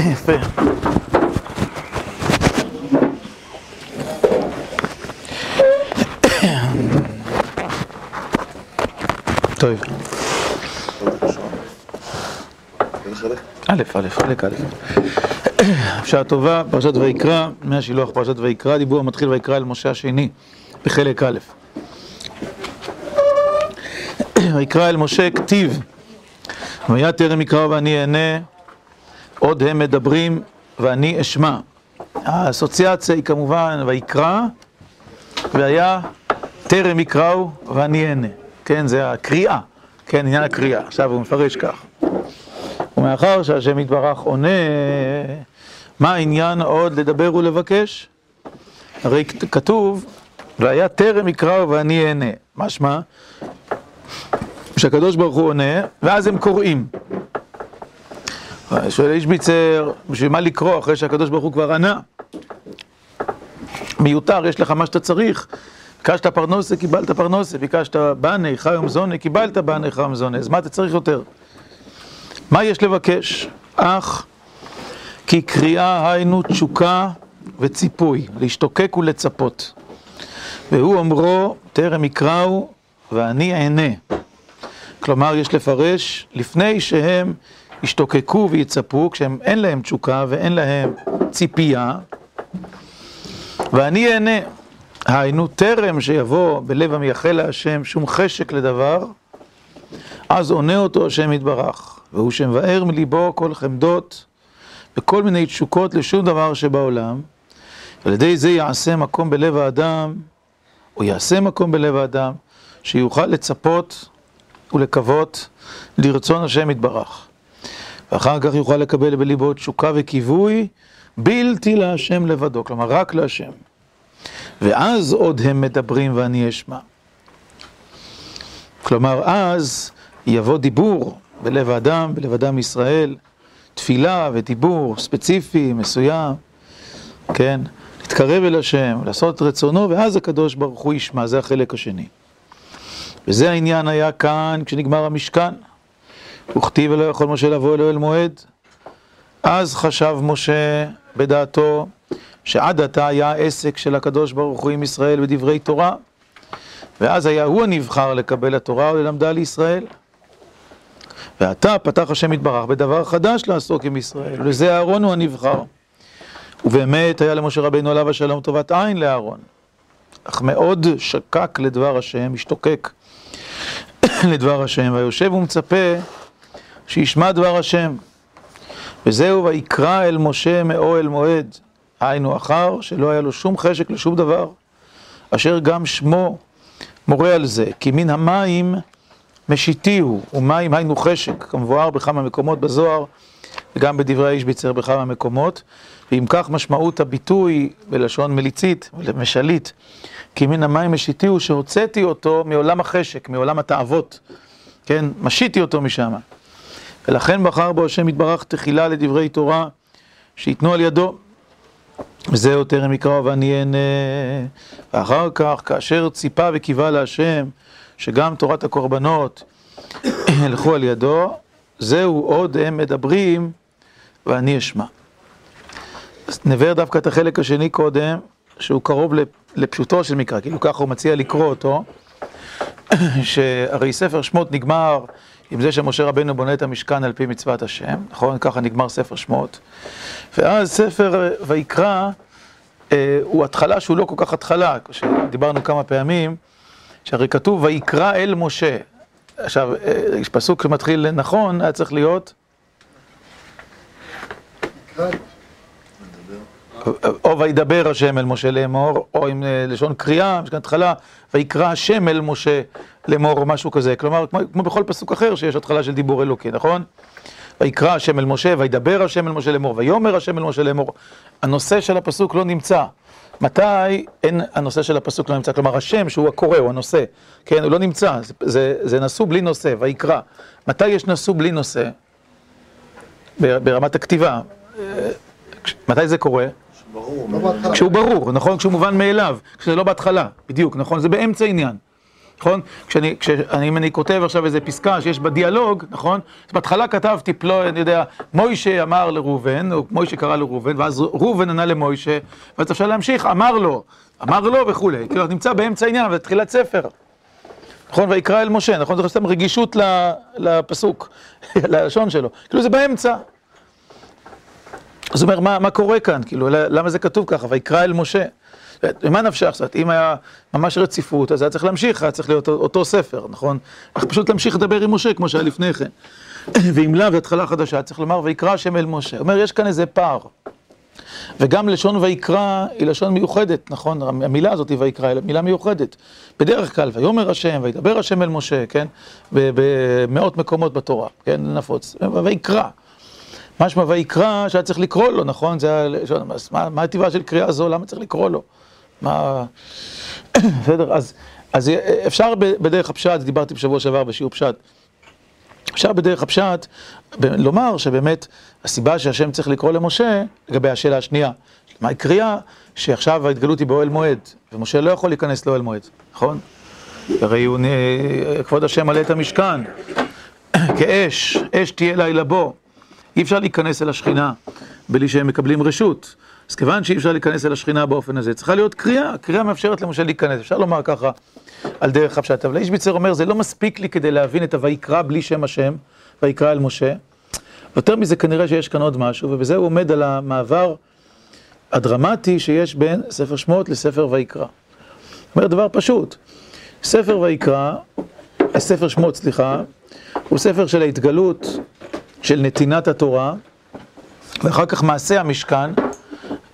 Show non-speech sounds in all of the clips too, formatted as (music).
יפה. טוב. א', א', חלק א'. בשעה טובה, פרשת ויקרא, מהשילוח פרשת ויקרא, דיבור המתחיל ויקרא אל משה השני, בחלק א'. ויקרא אל משה כתיב, והיה טרם יקרא ואני אענה, עוד הם מדברים ואני אשמע. האסוציאציה היא כמובן ויקרא, והיה טרם יקראו ואני אענה. כן, זה הקריאה, כן, עניין הקריאה. עכשיו הוא מפרש כך. ומאחר שהשם יתברך עונה, מה העניין עוד לדבר ולבקש? הרי כתוב, והיה טרם יקראו ואני אענה. משמע? שהקדוש ברוך הוא עונה, ואז הם קוראים. שואל איש ביצר, בשביל מה לקרוא אחרי שהקדוש ברוך הוא כבר ענה? מיותר, יש לך מה שאתה צריך. ביקשת פרנוסה, קיבלת פרנוסה, ביקשת בנה, חיום זונה, קיבלת בנה, חיום זונה, אז מה אתה צריך יותר? מה יש לבקש? אך כי קריאה היינו תשוקה וציפוי, להשתוקק ולצפות. והוא אומרו, טרם יקראו ואני אענה. כלומר, יש לפרש, לפני שהם ישתוקקו ויצפו, כשהם אין להם תשוקה ואין להם ציפייה, ואני אענה. היינו, טרם שיבוא בלב המייחל להשם שום חשק לדבר, אז עונה אותו השם יתברך, והוא שמבאר מליבו כל חמדות וכל מיני תשוקות לשום דבר שבעולם, ועל ידי זה יעשה מקום בלב האדם, או יעשה מקום בלב האדם, שיוכל לצפות ולקוות לרצון השם יתברך. ואחר כך יוכל לקבל בליבו תשוקה וכיווי בלתי להשם לבדו, כלומר רק להשם. ואז עוד הם מדברים ואני אשמע. כלומר, אז יבוא דיבור בלב האדם, בלב אדם ישראל, תפילה ודיבור ספציפי, מסוים, כן? להתקרב אל השם, לעשות רצונו, ואז הקדוש ברוך הוא ישמע, זה החלק השני. וזה העניין היה כאן כשנגמר המשכן. וכתיב ולא יכול משה לבוא אלוהל מועד. אז חשב משה בדעתו שעד עתה היה העסק של הקדוש ברוך הוא עם ישראל בדברי תורה, ואז היה הוא הנבחר לקבל התורה וללמדה לישראל. ועתה פתח השם יתברך בדבר חדש לעסוק עם ישראל, ולזה אהרון הוא הנבחר. ובאמת היה למשה רבינו עליו השלום טובת עין לאהרון. אך מאוד שקק לדבר השם, השתוקק (coughs) לדבר השם, והיושב ומצפה שישמע דבר השם. וזהו ויקרא אל משה מאוהל מועד. היינו אחר, שלא היה לו שום חשק לשום דבר, אשר גם שמו מורה על זה, כי מן המים משיתיהו, ומים היינו חשק, כמבואר בכמה מקומות בזוהר, וגם בדברי האיש ביצר בכמה מקומות, ואם כך משמעות הביטוי בלשון מליצית, משלית, כי מן המים משיתיהו, שהוצאתי אותו מעולם החשק, מעולם התאוות, כן, משיתי אותו משם. ולכן בחר בו השם יתברך תחילה לדברי תורה, שייתנו על ידו. וזהו טרם יקרא ואני אענה. ואחר כך, כאשר ציפה וקיווה להשם, שגם תורת הקורבנות (clears throat) ילכו על ידו, זהו עוד הם מדברים ואני אשמע. אז נבהר דווקא את החלק השני קודם, שהוא קרוב לפשוטו של מקרא, כאילו ככה הוא מציע לקרוא אותו, (clears throat) שהרי ספר שמות נגמר עם זה שמשה רבנו בונה את המשכן על פי מצוות השם, נכון? ככה נגמר ספר שמות. ואז ספר ויקרא אה, הוא התחלה שהוא לא כל כך התחלה, שדיברנו כמה פעמים, שהרי כתוב ויקרא אל משה. עכשיו, אה, פסוק שמתחיל נכון, היה צריך להיות... או וידבר השם אל משה לאמור, או עם אה, לשון קריאה, משכן התחלה, ויקרא השם אל משה לאמור, או משהו כזה. כלומר, כמו בכל פסוק אחר שיש התחלה של דיבור אלוקי, נכון? ויקרא השם אל משה, וידבר השם אל משה לאמור, ויאמר השם אל משה לאמור. הנושא של הפסוק לא נמצא. מתי אין הנושא של הפסוק לא נמצא? כלומר, השם שהוא הקורא, הוא הנושא, כן, הוא לא נמצא, זה, זה, זה נשוא בלי נושא, ויקרא. מתי יש נשוא בלי נושא? ברמת הכתיבה. מתי זה קורה? כשהוא ברור, נכון? כשהוא מובן מאליו, כשזה לא בהתחלה, בדיוק, נכון? זה באמצע עניין. נכון? כשאני, כשאני, אם אני כותב עכשיו איזה פסקה שיש בה דיאלוג, נכון? אז בהתחלה כתבתי פלו, אני יודע, מוישה אמר לראובן, או מוישה קרא לראובן, ואז ראובן ענה למוישה, ואז אפשר להמשיך, אמר לו, אמר לו וכולי. כאילו, נמצא באמצע העניין, אבל תחילת ספר. נכון? ויקרא אל משה, נכון? זה סתם רגישות לפסוק, (laughs) ללשון שלו. כאילו זה באמצע. אז הוא אומר, מה, מה קורה כאן? כאילו, למה זה כתוב ככה? ויקרא אל משה. ומה נפשך? זאת אומרת, אם היה ממש רציפות, אז היה צריך להמשיך, היה צריך להיות אותו ספר, נכון? אך פשוט להמשיך לדבר עם משה, כמו שהיה לפני כן. (clears throat) ואם לאו, התחלה חדשה, צריך לומר, ויקרא השם אל משה. אומר, יש כאן איזה פער. וגם לשון ויקרא היא לשון מיוחדת, נכון? המילה הזאת היא ויקרא, היא מילה מיוחדת. בדרך כלל, ויאמר השם, וידבר השם אל משה, כן? במאות מקומות בתורה, כן? נפוץ. ויקרא. משמע ויקרא שהיה צריך לקרוא לו, נכון? זה היה... מה, מה הטבעה של קריאה זו? למה צריך לקרוא לו? מה... (coughs) בסדר? אז, אז אפשר בדרך הפשט, דיברתי בשבוע שעבר בשיעור פשט. אפשר בדרך הפשט לומר שבאמת הסיבה שהשם צריך לקרוא למשה, לגבי השאלה השנייה, מהי קריאה? שעכשיו ההתגלות היא באוהל מועד, ומשה לא יכול להיכנס לאוהל מועד, נכון? הרי הוא, כבוד השם מלא את המשכן, (coughs) כאש, אש תהיה לילה בו. אי אפשר להיכנס אל השכינה בלי שהם מקבלים רשות. אז כיוון שאי אפשר להיכנס אל השכינה באופן הזה, צריכה להיות קריאה, קריאה מאפשרת למשה להיכנס. אפשר לומר ככה על דרך הפשט, אבל איש ביצר אומר, זה לא מספיק לי כדי להבין את הויקרא בלי שם השם, ויקרא אל משה. יותר מזה כנראה שיש כאן עוד משהו, ובזה הוא עומד על המעבר הדרמטי שיש בין ספר שמות לספר ויקרא. אומר דבר פשוט, ספר ויקרא, ספר שמות, סליחה, הוא ספר של ההתגלות של נתינת התורה, ואחר כך מעשה המשכן,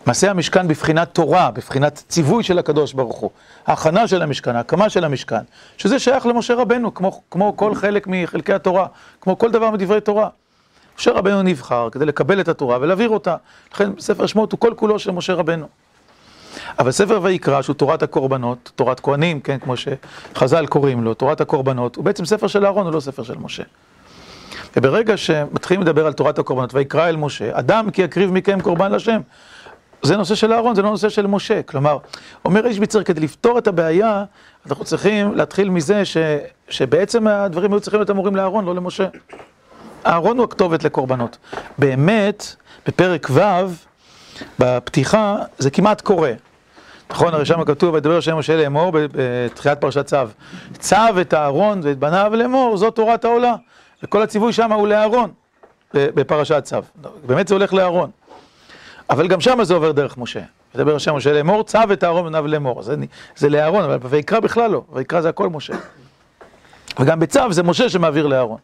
מעשה המשכן בבחינת תורה, בבחינת ציווי של הקדוש ברוך הוא. ההכנה של המשכן, ההקמה של המשכן, שזה שייך למשה רבנו, כמו, כמו כל חלק מחלקי התורה, כמו כל דבר מדברי תורה. משה רבנו נבחר כדי לקבל את התורה ולהעביר אותה. לכן ספר שמות הוא כל כולו של משה רבנו. אבל ספר ויקרא, שהוא תורת הקורבנות, תורת כהנים, כן, כמו שחז"ל קוראים לו, תורת הקורבנות, הוא בעצם ספר של אהרון, הוא לא ספר של משה. וברגע שמתחילים לדבר על תורת הקורבנות, ויקרא אל משה, אדם כי יקריב מכם קורבן לשם. זה נושא של אהרון, זה לא נושא של משה. כלומר, אומר איש ביצר, כדי לפתור את הבעיה, אנחנו צריכים להתחיל מזה ש, שבעצם הדברים היו צריכים להיות אמורים לאהרון, לא למשה. אהרון הוא הכתובת לקורבנות. באמת, בפרק ו', בפתיחה, זה כמעט קורה. נכון, הרי שם כתוב, וידבר השם משה לאמור בתחילת פרשת צו. צו את אהרון ואת בניו לאמור, זאת תורת העולה. וכל הציווי שם הוא לאהרון, בפרשת צו. באמת זה הולך לאהרון. אבל גם שם זה עובר דרך משה. מדבר השם משה לאמור, צו את אהרון ובניו לאמור. זה, זה לאהרון, אבל ויקרא בכלל לא, ויקרא זה הכל משה. וגם בצו זה משה שמעביר לאהרון.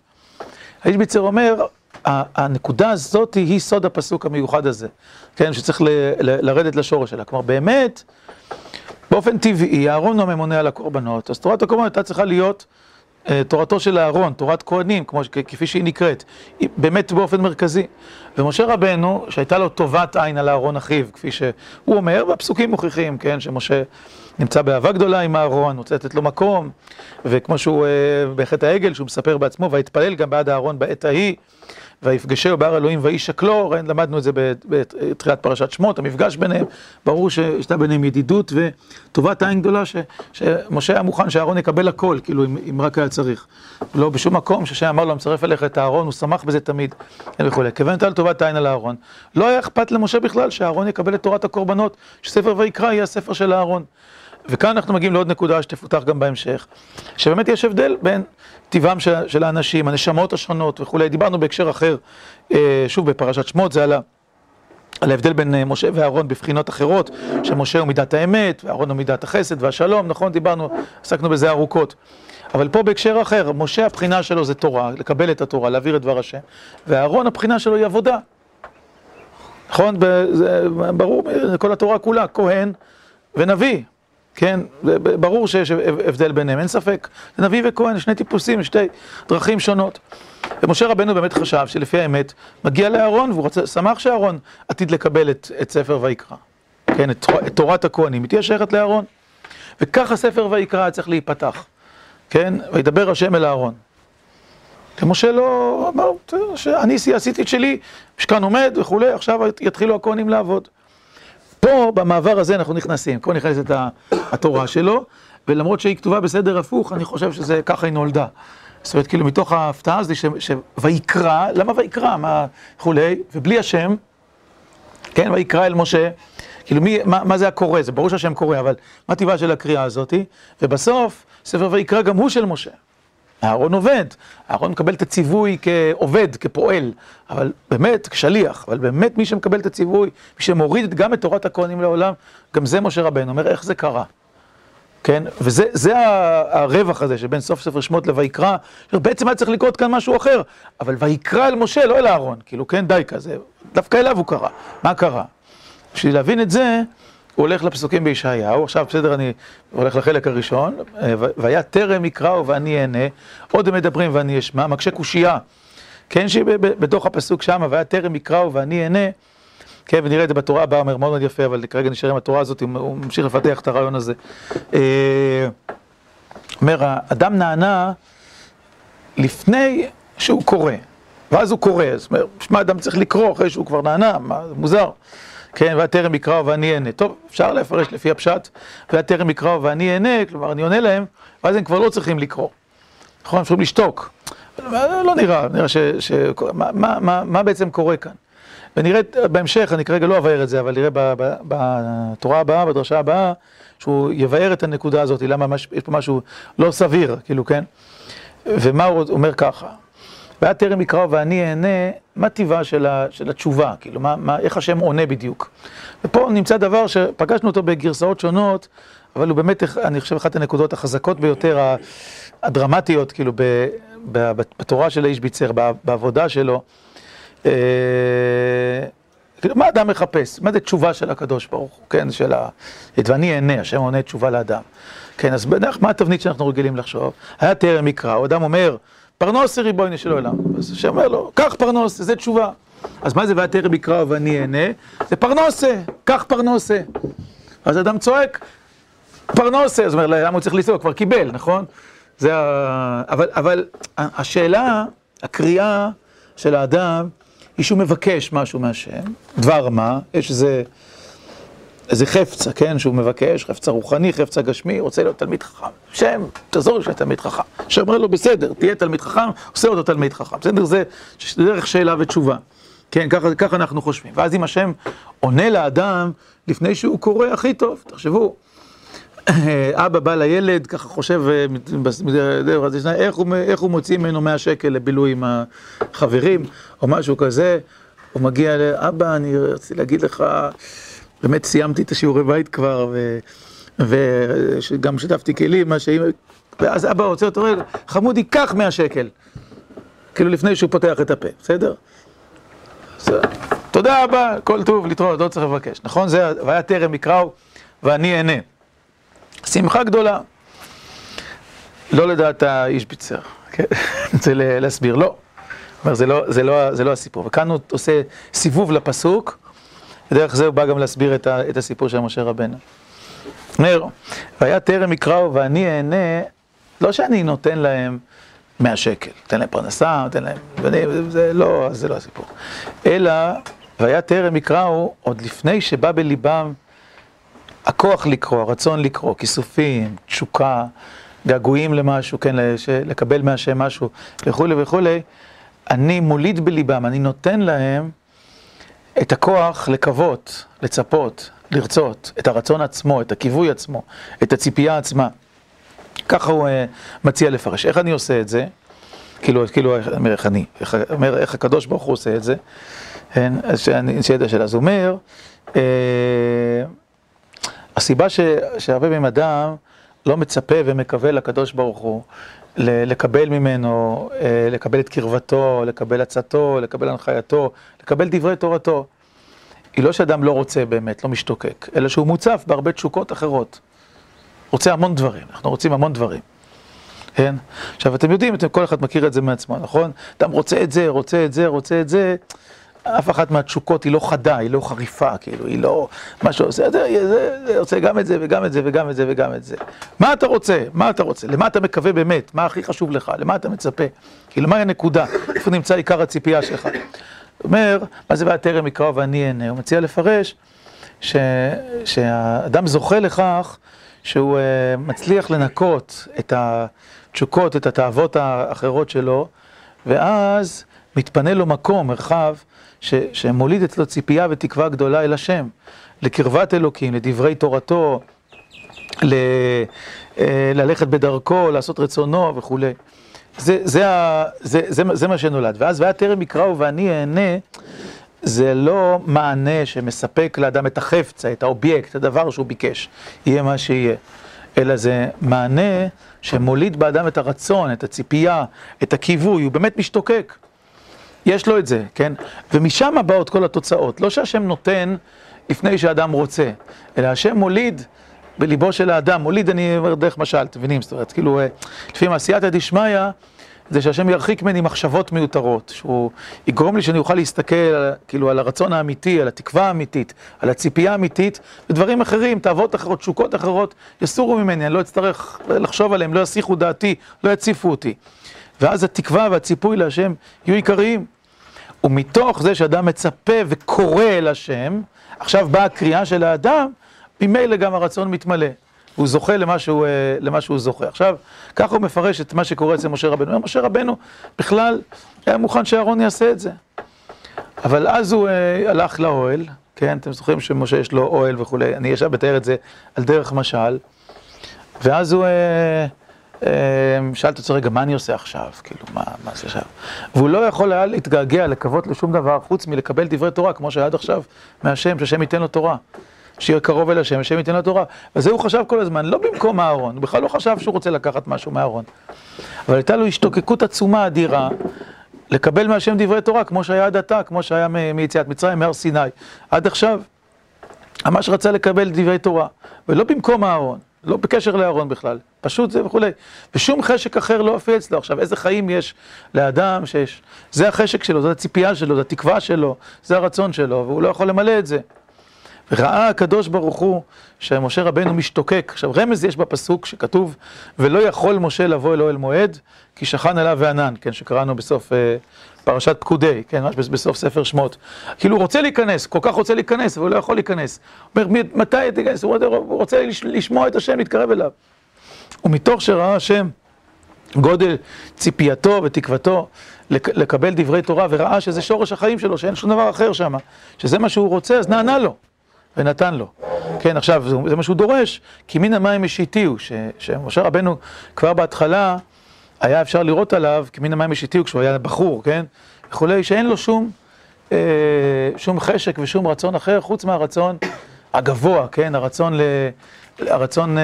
האיש ביצר אומר, הנקודה הזאת היא סוד הפסוק המיוחד הזה, כן, שצריך ל, ל, לרדת לשורש שלה. כלומר, באמת, באופן טבעי, אהרון הוא הממונה על הקורבנות, אז תורת הקורבנות הייתה צריכה להיות תורתו של אהרון, תורת כהנים, כפי שהיא נקראת, היא באמת באופן מרכזי. ומשה רבנו, שהייתה לו טובת עין על אהרון אחיו, כפי שהוא אומר, והפסוקים מוכיחים, כן, שמשה נמצא באהבה גדולה עם אהרון, רוצה לתת לו מקום, וכמו שהוא, אה, בחטא העגל, שהוא מספר בעצמו, והתפלל גם בעד אהרון בעת ההיא. ויפגשהו בהר אלוהים ואיש שקלו, למדנו את זה בתחילת פרשת שמות, המפגש ביניהם, ברור שהייתה ביניהם ידידות וטובת עין גדולה, ש, שמשה היה מוכן שאהרון יקבל הכל, כאילו, אם, אם רק היה צריך. לא בשום מקום ששם אמר לו, מצרף אליך את אהרון, הוא שמח בזה תמיד, וכולי. כיוון הייתה לטובת עין על אהרון. לא היה אכפת למשה בכלל שאהרון יקבל את תורת הקורבנות, שספר ויקרא יהיה הספר של אהרון. וכאן אנחנו מגיעים לעוד נקודה שתפותח גם בהמשך, שבאמת יש הבדל בין טבעם של, של האנשים, הנשמות השונות וכולי. דיברנו בהקשר אחר, אה, שוב בפרשת שמות, זה על, על ההבדל בין אה, משה ואהרון בבחינות אחרות, שמשה הוא מידת האמת, ואהרון הוא מידת החסד והשלום, נכון? דיברנו, עסקנו בזה ארוכות. אבל פה בהקשר אחר, משה הבחינה שלו זה תורה, לקבל את התורה, להעביר את דבר השם, ואהרון הבחינה שלו היא עבודה. נכון? זה ברור, כל התורה כולה, כהן ונביא. כן, ברור שיש הבדל ביניהם, אין ספק. זה נביא וכהן, שני טיפוסים, שתי דרכים שונות. ומשה רבנו באמת חשב שלפי האמת, מגיע לאהרון, והוא רוצה, שמח שאהרון עתיד לקבל את, את ספר ויקרא. כן, את, את תורת הכהנים, היא תהיה שייכת לאהרון. וככה ספר ויקרא צריך להיפתח. כן, וידבר השם אל אהרון. ומשה לא אמר, אני עשיתי את שלי, משכן עומד וכולי, עכשיו יתחילו הכהנים לעבוד. פה, במעבר הזה, אנחנו נכנסים. פה נכנסת התורה שלו, ולמרות שהיא כתובה בסדר הפוך, אני חושב שזה ככה היא נולדה. זאת אומרת, כאילו, מתוך ההפתעה הזו, שויקרא, למה ויקרא, מה וכולי, ובלי השם, כן, ויקרא אל משה, כאילו, מי, מה, מה זה הקורא? זה ברור שהשם קורא, אבל מה טבעה של הקריאה הזאתי? ובסוף, ספר ויקרא גם הוא של משה. אהרון עובד, אהרון מקבל את הציווי כעובד, כפועל, אבל באמת, כשליח, אבל באמת מי שמקבל את הציווי, מי שמוריד גם את תורת הכהנים לעולם, גם זה משה רבנו, אומר איך זה קרה. כן, וזה הרווח הזה שבין סוף ספר שמות לויקרא, בעצם היה צריך לקרות כאן משהו אחר, אבל ויקרא אל משה, לא אל אהרון, כאילו כן די כזה, דווקא אליו הוא קרא, מה קרה? בשביל להבין את זה, הוא הולך לפסוקים בישעיהו, עכשיו בסדר, אני הולך לחלק הראשון, והיה טרם יקראו ואני אענה, עוד הם מדברים ואני אשמע, מקשה קושייה, כן, שבתוך הפסוק שם, והיה טרם יקראו ואני אענה, כן, ונראה את זה בתורה הבאה, אומר מאוד מאוד יפה, אבל כרגע נשאר עם התורה הזאת, הוא ממשיך לפתח את הרעיון הזה. אומר, האדם נענה לפני שהוא קורא, ואז הוא קורא, זאת אומרת, שמע, אדם צריך לקרוא אחרי שהוא כבר נענה, מה, מוזר. כן, והטרם יקראו ואני אענה. טוב, אפשר לפרש לפי הפשט, והטרם יקראו ואני אענה, כלומר, אני עונה להם, ואז הם כבר לא צריכים לקרוא. נכון, הם יכולים לשתוק. לא נראה, נראה ש... ש... מה, מה, מה, מה בעצם קורה כאן? ונראה בהמשך, אני כרגע לא אבאר את זה, אבל נראה בתורה הבאה, בדרשה הבאה, שהוא יבאר את הנקודה הזאת, למה יש פה משהו לא סביר, כאילו, כן? ומה הוא אומר ככה? והיה טרם יקראו ואני אענה, מה טיבה של, של התשובה, כאילו, מה, מה, איך השם עונה בדיוק. ופה נמצא דבר שפגשנו אותו בגרסאות שונות, אבל הוא באמת, אני חושב, אחת הנקודות החזקות ביותר, הדרמטיות, כאילו, ב, ב, בתורה של האיש ביצר, בעבודה שלו. אה, כאילו, מה אדם מחפש? מה זה תשובה של הקדוש ברוך הוא, כן? של ה... ואני אענה, השם עונה תשובה לאדם. כן, אז בדרך, מה התבנית שאנחנו רגילים לחשוב? היה טרם מקרא, או אדם אומר, פרנוס ריבונו של עולם. אז השם אומר לו, קח פרנוס, זה תשובה. אז מה זה והטרם יקרא ואני אענה? זה פרנוסה, קח פרנוסה. אז אדם צועק, פרנוסה, זאת אומרת, למה הוא צריך לנסוע? כבר קיבל, נכון? זה ה... אבל, אבל השאלה, הקריאה של האדם, היא שהוא מבקש משהו מהשם, דבר מה, יש איזה... איזה חפצה, כן, שהוא מבקש, חפצה רוחני, חפצה גשמי, רוצה להיות תלמיד חכם. שם, תעזור לי שאתה תלמיד חכם. שאומר לו, בסדר, תהיה תלמיד חכם, עושה אותו תלמיד חכם. בסדר, זה דרך שאלה ותשובה. כן, ככה, ככה אנחנו חושבים. ואז אם השם עונה לאדם לפני שהוא קורא הכי טוב, תחשבו, (clears throat) אבא בא לילד, ככה חושב, איך הוא, איך הוא מוציא ממנו 100 שקל לבילוי עם החברים, או משהו כזה, הוא מגיע לאבא, אני רציתי להגיד לך... באמת סיימתי את השיעורי בית כבר, וגם שיתפתי כלים, מה שאם... ואז אבא רוצה אותו רגע, חמודי, קח 100 שקל. כאילו לפני שהוא פותח את הפה, בסדר? תודה רבה, כל טוב, להתראות, לא צריך לבקש, נכון? זה, והיה טרם יקראו ואני אענה. שמחה גדולה. לא לדעת האיש ביצר, כן? (laughs) רוצה להסביר, לא. זה לא, זה, לא, זה לא הסיפור. וכאן הוא עושה סיבוב לפסוק. ודרך זה הוא בא גם להסביר את, ה, את הסיפור של משה רבנו. אומר, והיה טרם יקראו ואני אענה, לא שאני נותן להם 100 שקל, נותן להם פרנסה, נותן להם, ואני, זה לא, זה לא הסיפור. אלא, והיה טרם יקראו, עוד לפני שבא בליבם הכוח לקרוא, הרצון לקרוא, כיסופים, תשוקה, געגועים למשהו, כן, לקבל מהשם משהו וכולי וכולי, אני מוליד בליבם, אני נותן להם את הכוח לקוות, לצפות, לרצות, את הרצון עצמו, את הכיווי עצמו, את הציפייה עצמה. ככה הוא uh, מציע לפרש. איך אני עושה את זה? כאילו, כאילו, אומר, איך אני, איך, אומר, איך הקדוש ברוך הוא עושה את זה? כן, אז שאני, שאלה השאלה. אז הוא אומר, uh, הסיבה ש, שהרבה פעמים אדם לא מצפה ומקווה לקדוש ברוך הוא, לקבל ממנו, אה, לקבל את קרבתו, לקבל עצתו, לקבל הנחייתו, לקבל דברי תורתו. היא לא שאדם לא רוצה באמת, לא משתוקק, אלא שהוא מוצף בהרבה תשוקות אחרות. רוצה המון דברים, אנחנו רוצים המון דברים. כן? עכשיו, אתם יודעים, אתם, כל אחד מכיר את זה מעצמו, נכון? אדם רוצה את זה, רוצה את זה, רוצה את זה. אף אחת מהתשוקות היא לא חדה, היא לא חריפה, כאילו, היא לא... מה שעושה, זה, זה, זה רוצה גם את זה וגם את זה וגם את זה וגם את זה. מה אתה רוצה? מה אתה רוצה? למה אתה מקווה באמת? מה הכי חשוב לך? למה אתה מצפה? כאילו, מהי הנקודה? איפה נמצא עיקר הציפייה שלך? אומר, מה זה והטרם יקרא ואני אענה? הוא מציע לפרש ש... שהאדם זוכה לכך שהוא מצליח לנקות את התשוקות, את התאוות האחרות שלו, ואז מתפנה לו מקום, מרחב, שמוליד אצלו ציפייה ותקווה גדולה אל השם, לקרבת אלוקים, לדברי תורתו, ל, ללכת בדרכו, לעשות רצונו וכולי. זה, זה, זה, זה, זה מה שנולד. ואז, והיה טרם יקראו ואני אהנה, זה לא מענה שמספק לאדם את החפצה, את האובייקט, את הדבר שהוא ביקש, יהיה מה שיהיה. אלא זה מענה שמוליד באדם את הרצון, את הציפייה, את הכיווי, הוא באמת משתוקק. יש לו את זה, כן? ומשם באות כל התוצאות. לא שהשם נותן לפני שאדם רוצה, אלא השם מוליד בליבו של האדם, מוליד, אני אומר דרך משל, אתם מבינים? זאת אומרת, כאילו, לפעמים עשייתא דשמיא, זה שהשם ירחיק ממני מחשבות מיותרות, שהוא יגרום לי שאני אוכל להסתכל, כאילו, על הרצון האמיתי, על התקווה האמיתית, על הציפייה האמיתית, ודברים אחרים, תאוות אחרות, תשוקות אחרות, יסורו ממני, אני לא אצטרך לחשוב עליהם, לא יסיחו דעתי, לא יציפו אותי. ואז התקווה והציפוי להשם יהיו עיקריים. ומתוך זה שאדם מצפה וקורא אל השם, עכשיו באה הקריאה של האדם, ממילא גם הרצון מתמלא. הוא זוכה למה שהוא, למה שהוא זוכה. עכשיו, ככה הוא מפרש את מה שקורה אצל משה רבנו. משה רבנו בכלל היה מוכן שאהרון יעשה את זה. אבל אז הוא אה, הלך לאוהל, כן, אתם זוכרים שמשה יש לו אוהל וכולי, אני ישר מתאר את זה על דרך משל, ואז הוא... אה, שאלת אותו רגע, מה אני עושה עכשיו? כאילו, מה, מה זה עכשיו? והוא לא יכול היה להתגעגע, לקוות לשום דבר, חוץ מלקבל דברי תורה, כמו שהיה עד עכשיו מהשם, שהשם ייתן לו תורה. שיהיה קרוב אל השם, השם ייתן לו תורה. וזה הוא חשב כל הזמן, לא במקום אהרון, הוא בכלל לא חשב שהוא רוצה לקחת משהו מאהרון. אבל הייתה לו השתוקקות עצומה אדירה, לקבל מהשם דברי תורה, כמו שהיה עד עתה, כמו שהיה מיציאת מצרים, מהר סיני. עד עכשיו, ממש רצה לקבל דברי תורה, ולא במקום אהרון. לא בקשר לאהרון בכלל, פשוט זה וכולי. ושום חשק אחר לא הופיע אצלו. עכשיו, איזה חיים יש לאדם שיש... זה החשק שלו, זו הציפייה שלו, זו התקווה שלו, זה הרצון שלו, והוא לא יכול למלא את זה. וראה הקדוש ברוך הוא שמשה רבנו משתוקק. עכשיו, רמז יש בפסוק שכתוב, ולא יכול משה לבוא אל אוהל מועד, כי שכן עליו וענן, כן, שקראנו בסוף אה, פרשת פקודי, כן, ממש בסוף ספר שמות. כאילו הוא רוצה להיכנס, כל כך רוצה להיכנס, אבל הוא לא יכול להיכנס. הוא אומר, מתי תיכנס? הוא רוצה לשמוע את השם, להתקרב אליו. ומתוך שראה השם גודל ציפייתו ותקוותו לקבל דברי תורה, וראה שזה שורש החיים שלו, שאין שום דבר אחר שם, שזה מה שהוא רוצה, אז נענה לו, ונתן לו. כן, עכשיו, זה מה שהוא דורש, כי מן המים משיתיהו, שמשה רבנו כבר בהתחלה, היה אפשר לראות עליו, כי מן המים משיתיהו, כשהוא היה בחור, כן, וכולי, שאין לו שום, אה, שום חשק ושום רצון אחר, חוץ מהרצון הגבוה, כן, הרצון, ל, הרצון אה,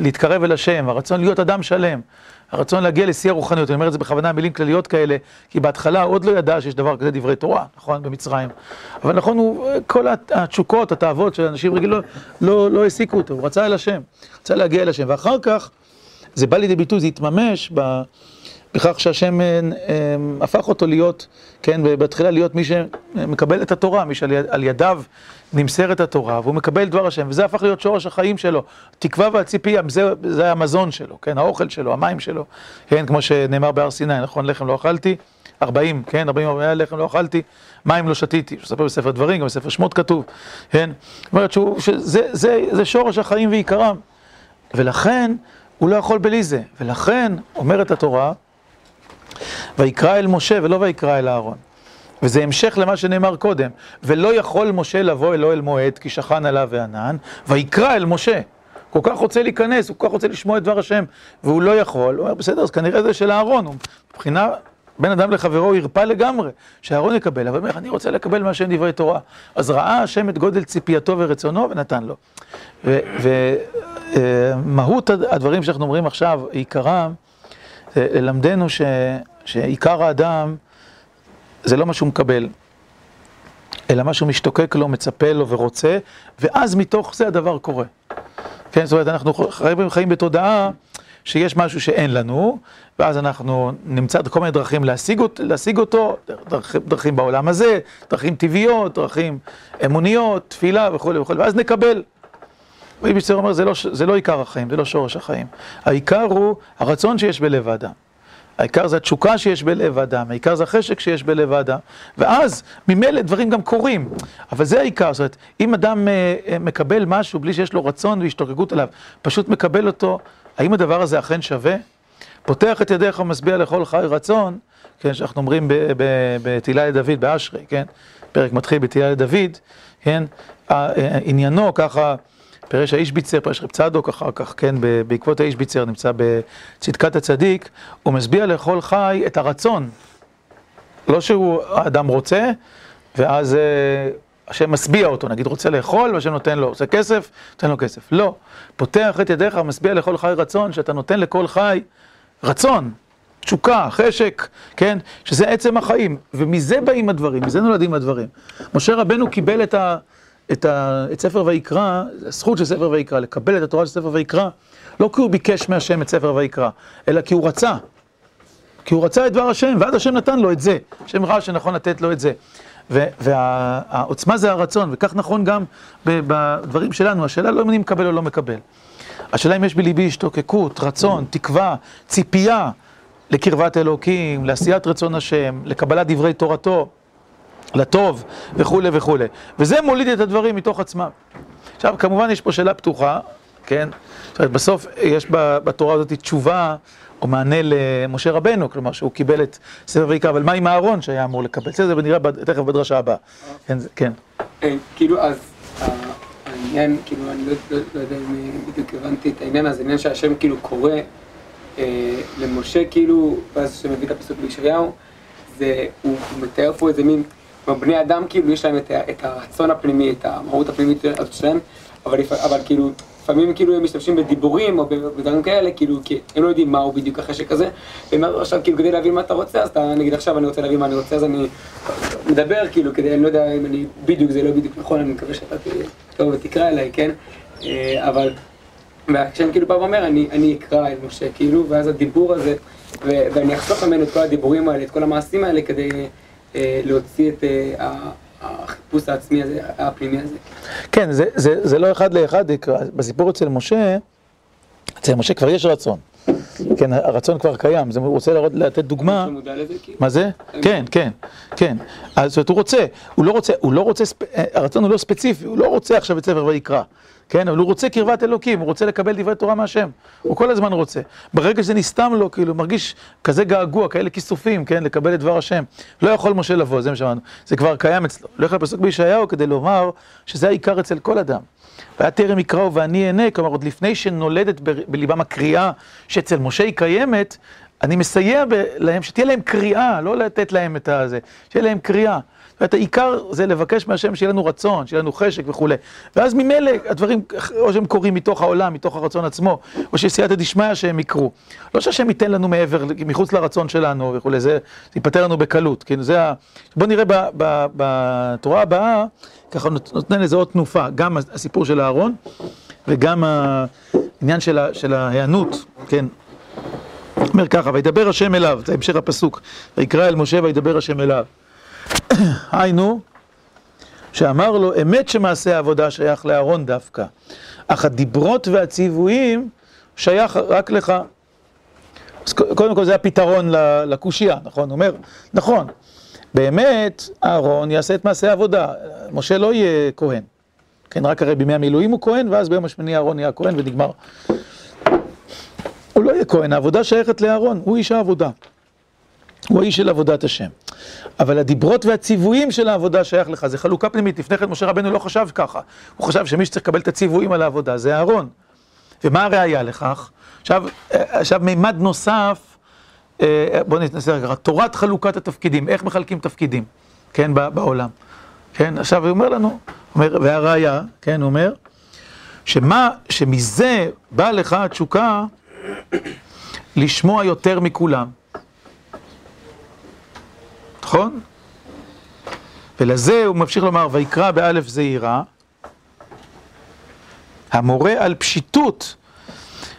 להתקרב אל השם, הרצון להיות אדם שלם. הרצון להגיע לשיא הרוחניות, אני אומר את זה בכוונה מילים כלליות כאלה, כי בהתחלה עוד לא ידע שיש דבר כזה דברי תורה, נכון, במצרים. אבל נכון, הוא, כל התשוקות, התאוות של אנשים רגילים לא, לא, לא העסיקו אותו, הוא רצה אל השם, רצה להגיע אל השם, ואחר כך זה בא לידי ביטוי, זה התממש ב... בכך שהשם אה, אה, הפך אותו להיות, כן, בתחילה להיות מי שמקבל את התורה, מי שעל ידיו נמסרת התורה, והוא מקבל דבר השם, וזה הפך להיות שורש החיים שלו, תקווה והציפייה, זה, זה המזון שלו, כן, האוכל שלו, המים שלו, כן, כמו שנאמר בהר סיני, נכון, לחם לא אכלתי, 40, כן, 40 היה לחם לא אכלתי, מים לא שתיתי, שספר בספר דברים, גם בספר שמות כתוב, כן, זאת אומרת שהוא, שזה זה, זה שורש החיים ועיקרם, ולכן הוא לא יכול בלי זה, ולכן אומרת התורה, ויקרא אל משה ולא ויקרא אל אהרון. וזה המשך למה שנאמר קודם, ולא יכול משה לבוא אל אוהל מועד, כי שכן עליו וענן, ויקרא אל משה. כל כך רוצה להיכנס, הוא כל כך רוצה לשמוע את דבר השם, והוא לא יכול, הוא אומר, בסדר, אז כנראה זה של אהרון, הוא מבחינה בין אדם לחברו הרפא לגמרי, שאהרון יקבל, אבל אומר, אני רוצה לקבל מהשם דברי תורה. אז ראה השם את גודל ציפייתו ורצונו ונתן לו. ומהות הדברים שאנחנו אומרים עכשיו, עיקרם, ללמדנו שעיקר האדם זה לא מה שהוא מקבל, אלא מה שהוא משתוקק לו, מצפה לו ורוצה, ואז מתוך זה הדבר קורה. כן, זאת אומרת, אנחנו חיים, חיים בתודעה שיש משהו שאין לנו, ואז אנחנו נמצא כל מיני דרכים להשיג, להשיג אותו, דרכים, דרכים בעולם הזה, דרכים טבעיות, דרכים אמוניות, תפילה וכולי וכולי, ואז נקבל. ואיבי אומר, זה לא, זה לא עיקר החיים, זה לא שורש החיים. העיקר הוא הרצון שיש בלב האדם. העיקר זה התשוקה שיש בלב האדם, העיקר זה החשק שיש בלב האדם, ואז ממילא דברים גם קורים, אבל זה העיקר, זאת אומרת, אם אדם מקבל משהו בלי שיש לו רצון והשתוקקות עליו, פשוט מקבל אותו, האם הדבר הזה אכן שווה? פותח את ידיך ומשביע לכל חי רצון, כן, שאנחנו אומרים בתהילה לדוד, באשרי, כן, פרק מתחיל בתהילה לדוד, כן, עניינו ככה, פרש האיש ביצר, פרש רב צדוק אחר כך, כן, בעקבות האיש ביצר נמצא בצדקת הצדיק, הוא משביע לכל חי את הרצון. לא שהוא האדם רוצה, ואז השם משביע אותו, נגיד רוצה לאכול, והשם נותן לו, עושה כסף, נותן לו כסף. לא, פותח את ידיך ומשביע לכל חי רצון, שאתה נותן לכל חי רצון, תשוקה, חשק, כן, שזה עצם החיים, ומזה באים הדברים, מזה נולדים הדברים. משה רבנו קיבל את ה... את, ה, את ספר ויקרא, הזכות של ספר ויקרא, לקבל את התורה של ספר ויקרא, לא כי הוא ביקש מהשם את ספר ויקרא, אלא כי הוא רצה. כי הוא רצה את דבר השם, ואז השם נתן לו את זה. השם ראה שנכון לתת לו את זה. והעוצמה זה הרצון, וכך נכון גם בדברים שלנו. השאלה לא אם אני מקבל או לא מקבל. השאלה אם יש בליבי השתוקקות, רצון, תקווה, ציפייה לקרבת אלוקים, לעשיית רצון השם, לקבלת דברי תורתו. לטוב וכולי וכולי. וזה מוליד את הדברים מתוך עצמם. עכשיו, כמובן יש פה שאלה פתוחה, כן? אומרת, בסוף יש בתורה הזאת תשובה או מענה למשה רבנו, כלומר שהוא קיבל את ספר ויקרא, אבל מה עם אהרון שהיה אמור לקבל? זה נראה תכף בדרשה הבאה. כן. כן. כאילו, אז העניין, כאילו, אני לא יודע אם בדיוק הבנתי את העניין הזה, העניין שהשם כאילו קורא למשה, כאילו, ואז שמביא את הפסוק בישעיהו, זה, הוא מתאר פה איזה מין כלומר, בני אדם כאילו יש להם את, את הרצון הפנימי, את המהות הפנימית שלהם, אבל, אבל כאילו, לפעמים כאילו הם משתמשים בדיבורים או בדברים כאלה, כאילו, כי הם לא יודעים מהו בדיוק החשק הזה, והם אמרו עכשיו כאילו כדי להבין מה אתה רוצה, אז אתה נגיד עכשיו אני רוצה להבין מה אני רוצה, אז אני מדבר כאילו, כדי, אני לא יודע אם אני בדיוק, זה לא בדיוק נכון, אני מקווה שאתה תבוא ותקרא אליי, כן? אה, אבל, וכשהם כאילו בא ואומר, אני, אני אקרא אל משה, כאילו, ואז הדיבור הזה, ואני אחסוך ממנו את כל הדיבורים האלה, את כל המעשים האלה, כדי... אה, להוציא את אה, החיפוש העצמי הזה, הפנימי הזה. כן, זה, זה, זה לא אחד לאחד, בסיפור אצל משה, אצל משה כבר יש רצון. כן, הרצון כבר קיים, הוא רוצה לתת דוגמה. מה זה? כן, כן, כן. אז זאת אומרת, הוא רוצה, הוא לא רוצה, הוא לא רוצה, אה, הרצון הוא לא ספציפי, הוא לא רוצה עכשיו את ספר ויקרא. כן, אבל הוא רוצה קרבת אלוקים, הוא רוצה לקבל דברי תורה מהשם, הוא כל הזמן רוצה. ברגע שזה נסתם לו, כאילו, מרגיש כזה געגוע, כאלה כיסופים, כן, לקבל את דבר השם. לא יכול משה לבוא, זה מה שאמרנו, זה כבר קיים אצלו. לא יכול לפסוק בישעיהו כדי לומר שזה העיקר אצל כל אדם. והיה טרם יקראו ואני אענה, כלומר, עוד לפני שנולדת בליבם הקריאה שאצל משה היא קיימת, אני מסייע להם, שתהיה להם קריאה, לא לתת להם את הזה, שתהיה להם קריאה. זאת העיקר זה לבקש מהשם שיהיה לנו רצון, שיהיה לנו חשק וכולי. ואז ממילא הדברים, או שהם קורים מתוך העולם, מתוך הרצון עצמו, או שיש סייעתא דשמיא שהם יקרו. לא שהשם ייתן לנו מעבר, מחוץ לרצון שלנו וכולי, זה, ייפטר לנו בקלות. כן, זה ה... בואו נראה ב, ב, בתורה הבאה, ככה נותן לזה עוד תנופה, גם הסיפור של אהרון, וגם העניין של, של ההיענות, כן. אומר ככה, וידבר השם אליו, זה המשך הפסוק, ויקרא אל משה וידבר השם אליו. (coughs) היינו, שאמר לו, אמת שמעשה העבודה שייך לאהרון דווקא, אך הדיברות והציוויים שייך רק לך. אז קודם כל זה הפתרון לקושייה, נכון? אומר, נכון, באמת אהרון יעשה את מעשה העבודה, משה לא יהיה כהן. כן, רק הרי בימי המילואים הוא כהן, ואז ביום השמיני אהרון יהיה כהן ונגמר. הוא לא יהיה כהן, העבודה שייכת לאהרון, הוא איש העבודה. הוא האיש של עבודת השם. אבל הדיברות והציוויים של העבודה שייך לך, זה חלוקה פנימית. לפני כן משה רבנו לא חשב ככה. הוא חשב שמי שצריך לקבל את הציוויים על העבודה זה אהרון. ומה הראיה לכך? עכשיו, עכשיו מימד נוסף, אה, בואו ננסה רגע, תורת חלוקת התפקידים, איך מחלקים תפקידים, כן, בעולם. כן, עכשיו הוא אומר לנו, אומר, והראיה, כן, הוא אומר, שמה, שמזה בא לך התשוקה לשמוע יותר מכולם. נכון? ולזה הוא ממשיך לומר, ויקרא באלף זעירה, המורה על פשיטות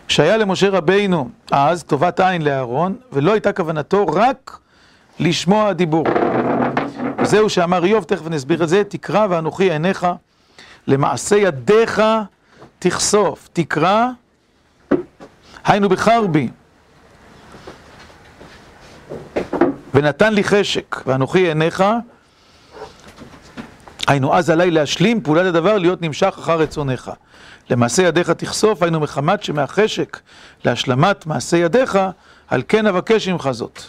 שהיה למשה רבינו אז, טובת עין לאהרון, ולא הייתה כוונתו רק לשמוע דיבור. וזהו שאמר איוב, תכף אני אסביר את זה, תקרא ואנוכי עיניך, למעשה ידיך תחשוף, תקרא, היינו בחרבי. ונתן לי חשק, ואנוכי עיניך, היינו אז עליי להשלים פעולת הדבר, להיות נמשך אחר רצונך. למעשה ידיך תכסוף, היינו מחמת שמהחשק להשלמת מעשה ידיך, על כן אבקש ממך זאת.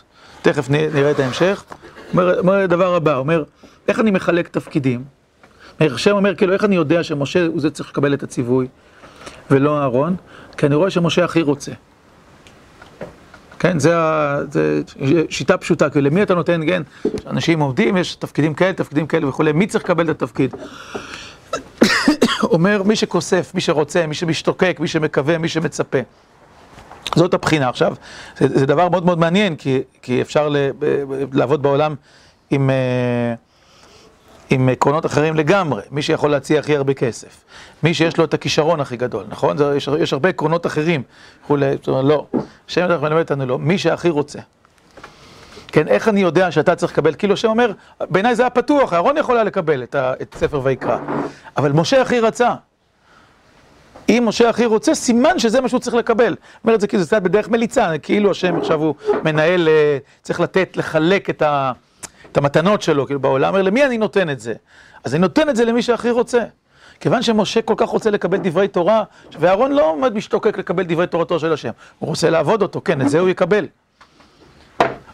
תכף נראה את ההמשך. אומר, אומר הדבר הבא, אומר, איך אני מחלק תפקידים? השם אומר, כאילו, איך אני יודע שמשה הוא זה צריך לקבל את הציווי, ולא אהרון? כי אני רואה שמשה הכי רוצה. כן, זה, שיטה פשוטה, כי למי אתה נותן, כן, אנשים עובדים, יש תפקידים כאלה, תפקידים כאלה וכולי, מי צריך לקבל את התפקיד? (coughs) אומר, מי שכוסף, מי שרוצה, מי שמשתוקק, מי שמקווה, מי שמצפה. זאת הבחינה. עכשיו, זה, זה דבר מאוד מאוד מעניין, כי, כי אפשר ל, ב, ב, לעבוד בעולם עם, אה, עם עקרונות אחרים לגמרי. מי שיכול להציע הכי הרבה כסף. מי שיש לו את הכישרון הכי גדול, נכון? זה, יש, יש הרבה עקרונות אחרים. וכולי, זאת אומרת, לא. השם דרך מלמד אותנו לא. מי שהכי רוצה. כן, איך אני יודע שאתה צריך לקבל? כאילו, השם אומר, בעיניי זה היה פתוח, אהרון יכול היה לקבל את, ה, את ספר ויקרא. אבל משה הכי רצה. אם משה הכי רוצה, סימן שזה מה שהוא צריך לקבל. אומר את זה כאילו זה קצת בדרך מליצה, כאילו השם עכשיו הוא מנהל, אה, צריך לתת, לחלק את, ה, את המתנות שלו, כאילו בעולם, אומר למי אני נותן את זה? אז אני נותן את זה למי שהכי רוצה. כיוון שמשה כל כך רוצה לקבל דברי תורה, ואהרון לא עומד משתוקק לקבל דברי תורתו של השם, הוא רוצה לעבוד אותו, כן, את זה הוא יקבל.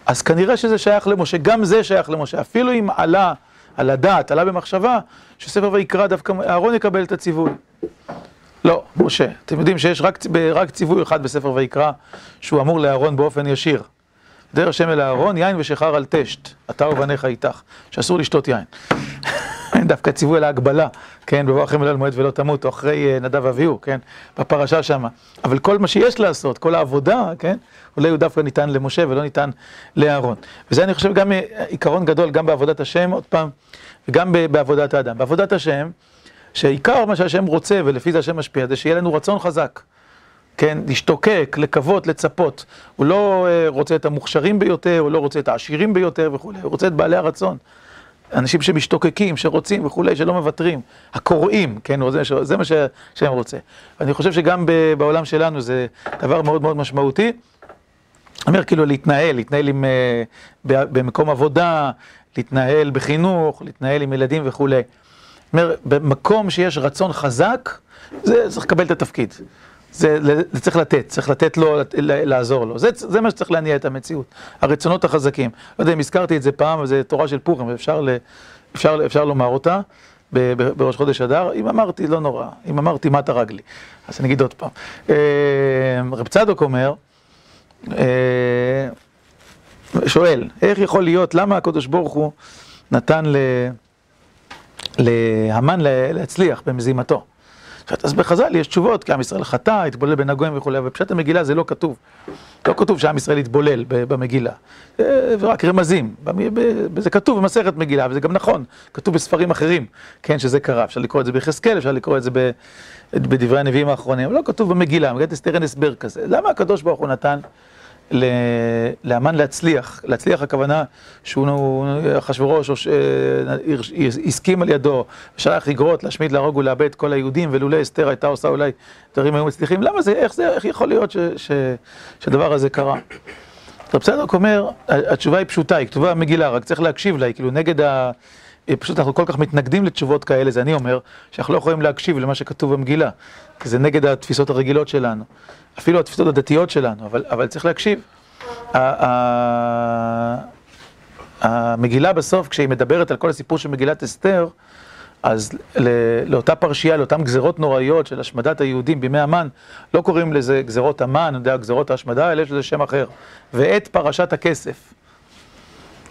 אז כנראה שזה שייך למשה, גם זה שייך למשה, אפילו אם עלה על הדעת, עלה במחשבה, שספר ויקרא דווקא אהרון יקבל את הציווי. לא, משה. אתם יודעים שיש רק, רק ציווי אחד בספר ויקרא, שהוא אמור לאהרון באופן ישיר. דרך השם אל אהרון, יין ושחר על טשט, אתה ובניך איתך, שאסור לשתות יין. (laughs) דווקא ציווי על ההגבלה, כן, בבואכם אל מועד ולא תמותו, אחרי נדב אביהו, כן, בפרשה שמה. אבל כל מה שיש לעשות, כל העבודה, כן, אולי הוא דווקא ניתן למשה ולא ניתן לאהרון. וזה אני חושב גם עיקרון גדול, גם בעבודת השם, עוד פעם, וגם בעבודת האדם. בעבודת השם, שעיקר מה שהשם רוצה, ולפי זה השם משפיע, זה שיהיה לנו רצון חזק. כן, להשתוקק, לקוות, לצפות. הוא לא רוצה את המוכשרים ביותר, הוא לא רוצה את העשירים ביותר וכולי, הוא רוצה את בעלי הרצון. אנשים שמשתוקקים, שרוצים וכולי, שלא מוותרים. הקוראים, כן, זה, זה מה שהם רוצה. ואני חושב שגם בעולם שלנו זה דבר מאוד מאוד משמעותי. אני אומר, כאילו, להתנהל, להתנהל עם, במקום עבודה, להתנהל בחינוך, להתנהל עם ילדים וכולי. אומר, במקום שיש רצון חזק, זה צריך לקבל את התפקיד. זה, זה צריך לתת, צריך לתת לו, לעזור לו. זה, זה מה שצריך להניע את המציאות, הרצונות החזקים. לא יודע אם הזכרתי את זה פעם, זה תורה של פורים, אפשר, אפשר, אפשר לומר אותה בראש חודש אדר. אם אמרתי, לא נורא. אם אמרתי, מה תרג לי? אז אני אגיד עוד פעם. רב צדוק אומר, שואל, איך יכול להיות, למה הקדוש ברוך הוא נתן ל... להמן להצליח במזימתו. אז בחז"ל יש תשובות, כי עם ישראל חטא, התבולל בין הגויים וכולי, בפשט המגילה זה לא כתוב. לא כתוב שעם ישראל יתבולל במגילה. זה רק רמזים. זה כתוב במסכת מגילה, וזה גם נכון. כתוב בספרים אחרים, כן, שזה קרה. אפשר לקרוא את זה ביחזקאל, אפשר לקרוא את זה בדברי הנביאים האחרונים, אבל לא כתוב במגילה, מגילת אסתר אין הסבר כזה. למה הקדוש ברוך הוא נתן לאמן להצליח, להצליח הכוונה שהוא, אחשוורוש, הסכים על ידו, שלח איגרות להשמיד, להרוג ולאבד כל היהודים, ולולא אסתר הייתה עושה אולי דברים היו מצליחים, למה זה, איך זה, איך יכול להיות שהדבר הזה קרה? רב צדוק אומר, התשובה היא פשוטה, היא כתובה במגילה, רק צריך להקשיב לה, היא כאילו נגד ה... פשוט אנחנו כל כך מתנגדים לתשובות כאלה, זה אני אומר, שאנחנו לא יכולים להקשיב למה שכתוב במגילה, כי זה נגד התפיסות הרגילות שלנו. אפילו התפיסות הדתיות שלנו, אבל, אבל צריך להקשיב. המגילה בסוף, כשהיא מדברת על כל הסיפור של מגילת אסתר, אז לאותה פרשייה, לאותן גזרות נוראיות של השמדת היהודים בימי המן, לא קוראים לזה גזרות המן, אני יודע, גזרות ההשמדה, אלא יש לזה שם אחר. ואת פרשת הכסף.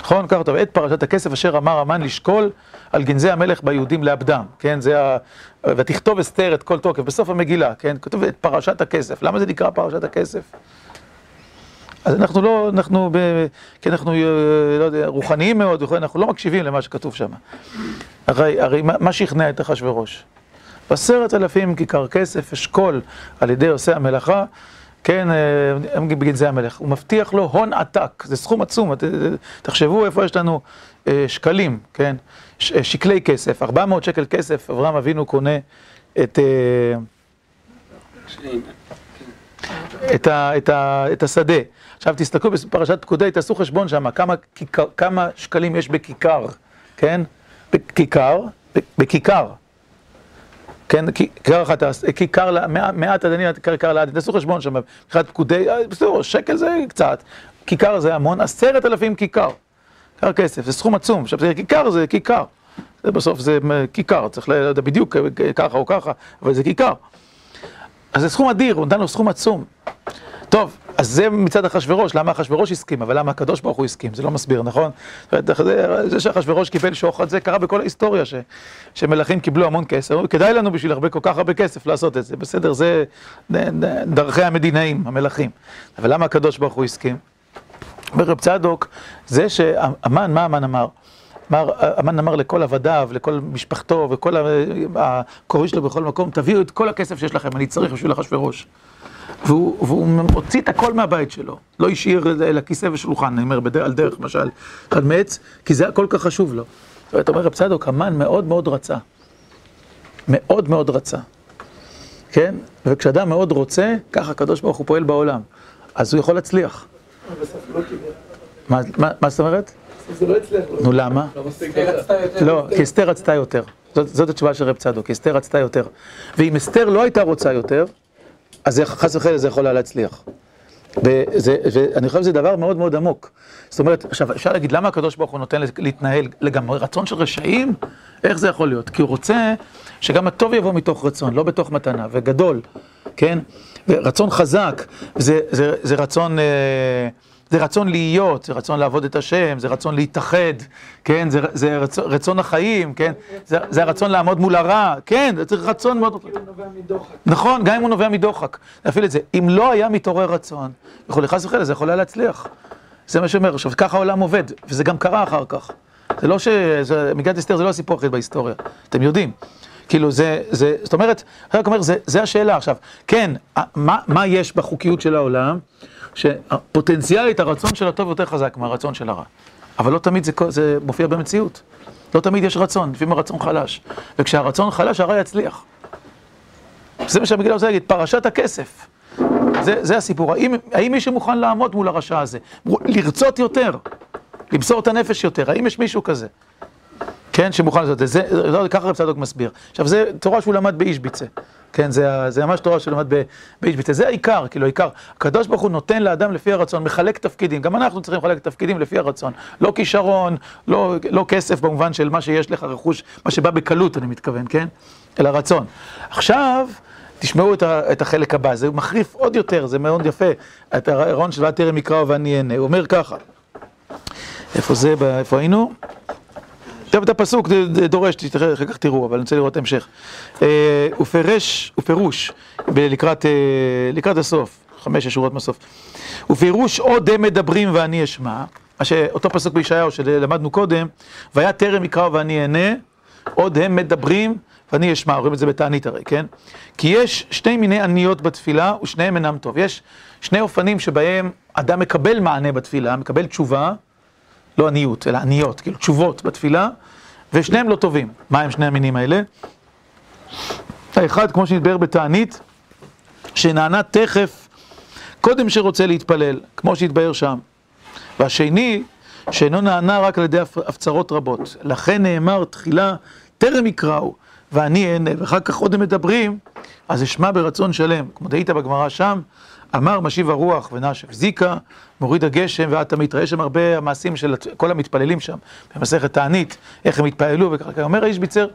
נכון? ככה טוב, את פרשת הכסף אשר אמר המן לשקול על גנזי המלך ביהודים לאבדם, כן? זה ה... ותכתוב אסתר את כל תוקף, בסוף המגילה, כן? כתוב את פרשת הכסף. למה זה נקרא פרשת הכסף? אז אנחנו לא, אנחנו, ב... כי אנחנו, אה, לא יודע, רוחניים מאוד, אנחנו לא מקשיבים למה שכתוב שם. הרי, הרי מה שכנע את אחשוורוש? בעשרת אלפים כיכר כסף אשכול על ידי עושה המלאכה. כן, בגין זה המלך, הוא מבטיח לו הון עתק, זה סכום עצום, תחשבו איפה יש לנו שקלים, כן, שקלי כסף, 400 שקל כסף, אברהם אבינו קונה את... את, ה, את, ה, את השדה. עכשיו תסתכלו בפרשת פקודי, תעשו חשבון שם, כמה, כמה שקלים יש בכיכר, כן? בכיכר, בכיכר. כן, כיכר אחת, כיכר, מעט הדנים, כיכר לעד, תעשו חשבון שם, מבחינת פקודי, אה, בסדר, שקל זה קצת, כיכר זה המון, עשרת אלפים כיכר, כיכר כסף, זה סכום עצום, עכשיו כיכר זה כיכר, זה בסוף זה כיכר, צריך לדעת בדיוק ככה או ככה, אבל זה כיכר. אז זה סכום אדיר, הוא נתן לו סכום עצום. טוב, אז זה מצד אחשורוש, למה אחשורוש הסכים, אבל למה הקדוש ברוך הוא הסכים, זה לא מסביר, נכון? זה שאחשורוש קיבל שוחד, זה קרה בכל ההיסטוריה, ש, שמלכים קיבלו המון כסף, כדאי לנו בשביל הרבה, כל כך הרבה כסף לעשות את זה, בסדר, זה דרכי המדינאים, המלכים. אבל למה הקדוש ברוך הוא הסכים? אומר רב צדוק, זה שהמן, מה המן אמר? אמר, המן אמר לכל עבדיו, לכל משפחתו וכל הקוראים שלו בכל מקום, תביאו את כל הכסף שיש לכם, אני צריך בשביל אחשורוש. והוא, והוא הוציא את הכל מהבית שלו, לא השאיר אלא כיסא ושולחן, אני אומר, על דרך, למשל, אחד מעץ, כי זה הכל כך חשוב לו. זאת אומרת, אומר רב צדוק, המן מאוד מאוד רצה. מאוד מאוד רצה. כן? וכשאדם מאוד רוצה, ככה הקדוש ברוך הוא פועל בעולם. אז הוא יכול להצליח. מה זאת אומרת? זה לא הצליח. נו, למה? לא, כי אסתר רצתה יותר. זאת התשובה של רב צדוק, אסתר רצתה יותר. ואם אסתר לא הייתה רוצה יותר, אז חס וחלילה זה יכול היה להצליח. ואני חושב שזה דבר מאוד מאוד עמוק. זאת אומרת, עכשיו, אפשר להגיד, למה הקדוש ברוך הוא נותן להתנהל לגמרי? רצון של רשעים? איך זה יכול להיות? כי הוא רוצה שגם הטוב יבוא מתוך רצון, לא בתוך מתנה, וגדול, כן? ורצון חזק, זה, זה, זה רצון... אה, זה רצון להיות, זה רצון לעבוד את השם, זה רצון להתאחד, כן? זה, זה רצון, רצון החיים, כן? זה, זה הרצון לעמוד מול הרע, כן? זה צריך רצון מאוד... נכון, גם אם הוא נובע מדוחק. להפעיל את זה. אם לא היה מתעורר רצון, וכולי חס וחלילה, זה יכול היה להצליח. זה מה שאומר. עכשיו, ככה העולם עובד, וזה גם קרה אחר כך. זה לא ש... מגילת אסתר זה לא הסיפור הכי בהיסטוריה, אתם יודעים. כאילו זה, זה, זאת אומרת, אני רק אומר, זה, זה השאלה עכשיו. כן, מה, מה יש בחוקיות של העולם? שפוטנציאלית הרצון של הטוב יותר חזק מהרצון של הרע. אבל לא תמיד זה, זה מופיע במציאות. לא תמיד יש רצון, לפעמים הרצון חלש. וכשהרצון חלש, הרע יצליח. זה מה שהמגילה רוצה להגיד, פרשת הכסף. זה, זה הסיפור. האם, האם מישהו מוכן לעמוד מול הרשע הזה? לרצות יותר, למסור את הנפש יותר, האם יש מישהו כזה? כן, שמוכן לעשות את זה, זה, ככה רב צדוק מסביר. עכשיו, זה תורה שהוא למד באישביצה. כן, זה, זה ממש תורה שלומד באישביצה. זה העיקר, כאילו העיקר. הקדוש ברוך הוא נותן לאדם לפי הרצון, מחלק תפקידים. גם אנחנו צריכים לחלק תפקידים לפי הרצון. לא כישרון, לא, לא כסף במובן של מה שיש לך, רכוש, מה שבא בקלות, אני מתכוון, כן? אלא רצון. עכשיו, תשמעו את, ה, את החלק הבא, זה מחריף עוד יותר, זה מאוד יפה. את הרעיון של ותרם יקראו ואני אענה. הוא אומר ככה, איפה זה, איפה היינו? עכשיו את הפסוק דורש, אחר כך תראו, אבל אני רוצה לראות המשך. אה, הוא פירש, הוא פירוש, לקראת, אה, לקראת הסוף, חמש שורות מהסוף. הוא פירוש עוד הם מדברים ואני אשמע, מה שאותו פסוק בישעיהו שלמדנו קודם, והיה טרם יקרא ואני אענה, עוד הם מדברים ואני אשמע, רואים את זה בתענית הרי, כן? כי יש שני מיני עניות בתפילה ושניהם אינם טוב. יש שני אופנים שבהם אדם מקבל מענה בתפילה, מקבל תשובה, לא עניות, אלא עניות, כאילו תשובות בתפילה, ושניהם לא טובים. מה הם שני המינים האלה? האחד, כמו שנתבהר בתענית, שנענה תכף קודם שרוצה להתפלל, כמו שהתבהר שם. והשני, שאינו נענה רק על ידי הפצרות רבות. לכן נאמר תחילה, טרם יקראו, ואני אענה, ואחר כך עוד הם מדברים, אז אשמע ברצון שלם. כמו דהית בגמרא שם, אמר משיב הרוח ונשף זיקה, מוריד הגשם ואת תמיד. יש שם הרבה המעשים של כל המתפללים שם, במסכת תענית, איך הם התפללו וככה. אומר האיש ביצר,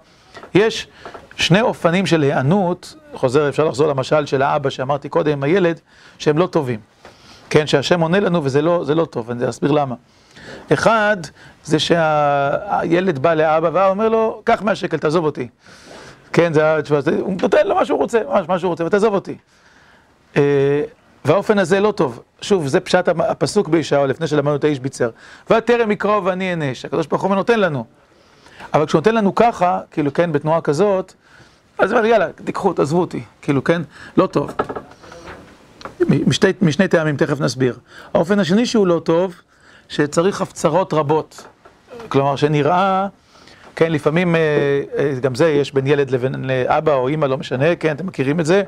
יש שני אופנים של היענות, חוזר, אפשר לחזור למשל של האבא שאמרתי קודם עם הילד, שהם לא טובים. כן, שהשם עונה לנו וזה לא, לא טוב, אני אסביר למה. אחד, זה שהילד בא לאבא ואומר לו, קח 100 שקל, תעזוב אותי. כן, זה התשובה, הוא נותן לו מה שהוא רוצה, ממש מה שהוא רוצה, ותעזוב אותי. והאופן הזה לא טוב. שוב, זה פשט הפסוק בישעיהו, לפני שלמדנו את האיש ביצר. ותרם יקראו ואני אענה, שהקדוש ברוך הוא נותן לנו. אבל כשהוא נותן לנו ככה, כאילו, כן, בתנועה כזאת, אז אומר, יאללה, תיקחו, תעזבו אותי. כאילו, כן, לא טוב. משתי, משני טעמים, תכף נסביר. האופן השני שהוא לא טוב, שצריך הפצרות רבות. כלומר, שנראה, כן, לפעמים, אה, אה, גם זה יש בין ילד לבין אבא או אימא, לא משנה, כן, אתם מכירים את זה.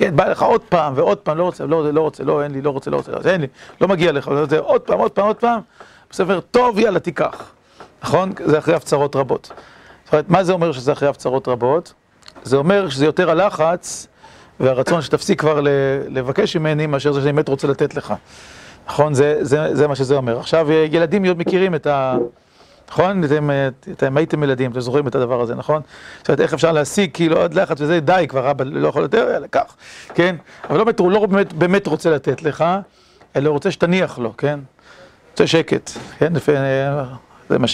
כן, בא לך עוד פעם ועוד פעם, לא רוצה, לא, לא רוצה, לא, אין לי, לא רוצה, לא רוצה, אין לי, לא מגיע לך, לא רוצה, עוד פעם, עוד פעם, עוד פעם, בספר, טוב, יאללה, תיקח. נכון? זה אחרי הפצרות רבות. זאת אומרת, מה זה אומר שזה אחרי הפצרות רבות? זה אומר שזה יותר הלחץ והרצון שתפסיק כבר לבקש ממני מאשר זה שאני באמת רוצה לתת לך. נכון? זה, זה, זה מה שזה אומר. עכשיו, ילדים מכירים את ה... נכון? אתם, אתם הייתם ילדים, אתם זוכרים את הדבר הזה, נכון? זאת אומרת, איך אפשר להשיג, כאילו, עוד לחץ וזה, די, כבר אבא לא יכול יותר, יאללה, קח, כן? אבל לא, הוא לא באמת, באמת רוצה לתת לך, אלא הוא רוצה שתניח לו, כן? רוצה שקט, כן? לפי, זה מה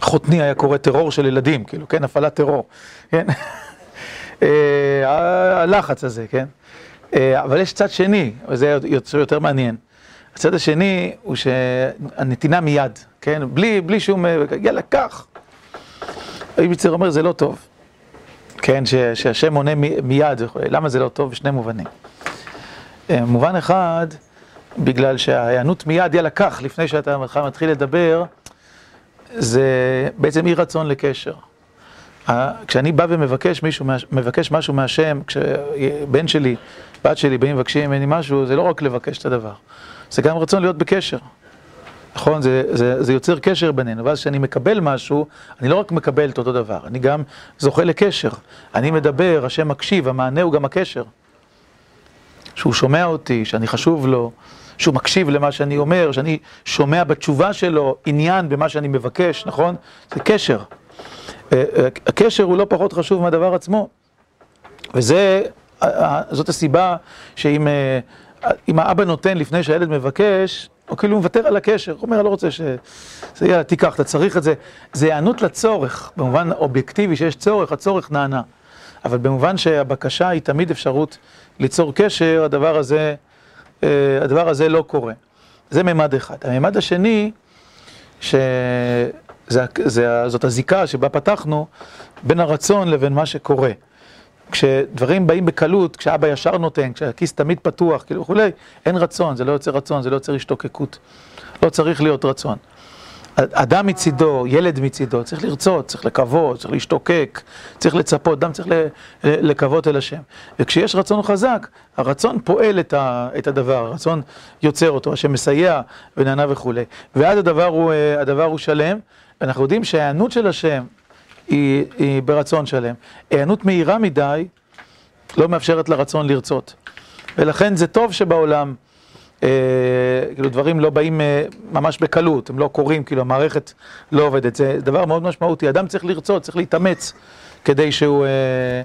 שחותני היה קורא טרור של ילדים, כאילו, כן? הפעלת טרור, כן? (laughs) אה, הלחץ הזה, כן? אה, אבל יש צד שני, וזה יותר מעניין. הצד השני הוא שהנתינה מיד, כן? בלי, בלי שום, יאללה, קח. איביצר אומר, זה לא טוב. כן, שהשם עונה מיד, למה זה לא טוב? בשני מובנים. אה, מובן אחד, בגלל שההיענות מיד, יאללה, קח, לפני שאתה מתחיל לדבר, זה בעצם אי רצון לקשר. כשאני בא ומבקש מישהו, מבקש משהו מהשם, כשבן שלי, בת שלי, באים מבקשים ממני משהו, זה לא רק לבקש את הדבר, זה גם רצון להיות בקשר. נכון? זה, זה, זה יוצר קשר בינינו, ואז כשאני מקבל משהו, אני לא רק מקבל את אותו דבר, אני גם זוכה לקשר. אני מדבר, השם מקשיב, המענה הוא גם הקשר. שהוא שומע אותי, שאני חשוב לו, שהוא מקשיב למה שאני אומר, שאני שומע בתשובה שלו עניין במה שאני מבקש, נכון? זה קשר. אה, אה, הקשר הוא לא פחות חשוב מהדבר עצמו. וזה, זאת הסיבה שאם האבא נותן לפני שהילד מבקש, הוא כאילו מוותר על הקשר, הוא אומר, אני לא רוצה ש... זה יאללה, תיקח, אתה צריך את זה. זה היענות לצורך, במובן אובייקטיבי שיש צורך, הצורך נענה. אבל במובן שהבקשה היא תמיד אפשרות ליצור קשר, הדבר הזה, אה, הדבר הזה לא קורה. זה מימד אחד. המימד השני, שזאת הזיקה שבה פתחנו, בין הרצון לבין מה שקורה. כשדברים באים בקלות, כשאבא ישר נותן, כשהכיס תמיד פתוח, כאילו וכולי, אין רצון, זה לא יוצר רצון, זה לא יוצר השתוקקות. לא צריך להיות רצון. אדם מצידו, ילד מצידו, צריך לרצות, צריך לקוות, צריך להשתוקק, צריך לצפות, אדם צריך לקוות אל השם. וכשיש רצון חזק, הרצון פועל את, ה, את הדבר, הרצון יוצר אותו, השם מסייע ונענה וכולי. ואז הדבר הוא, הדבר הוא שלם, ואנחנו יודעים שההיענות של השם היא, היא ברצון שלם. היענות מהירה מדי לא מאפשרת לרצון לרצות. ולכן זה טוב שבעולם, אה, כאילו דברים לא באים אה, ממש בקלות, הם לא קורים, כאילו המערכת לא עובדת. זה דבר מאוד משמעותי. אדם צריך לרצות, צריך להתאמץ כדי שהוא, אה,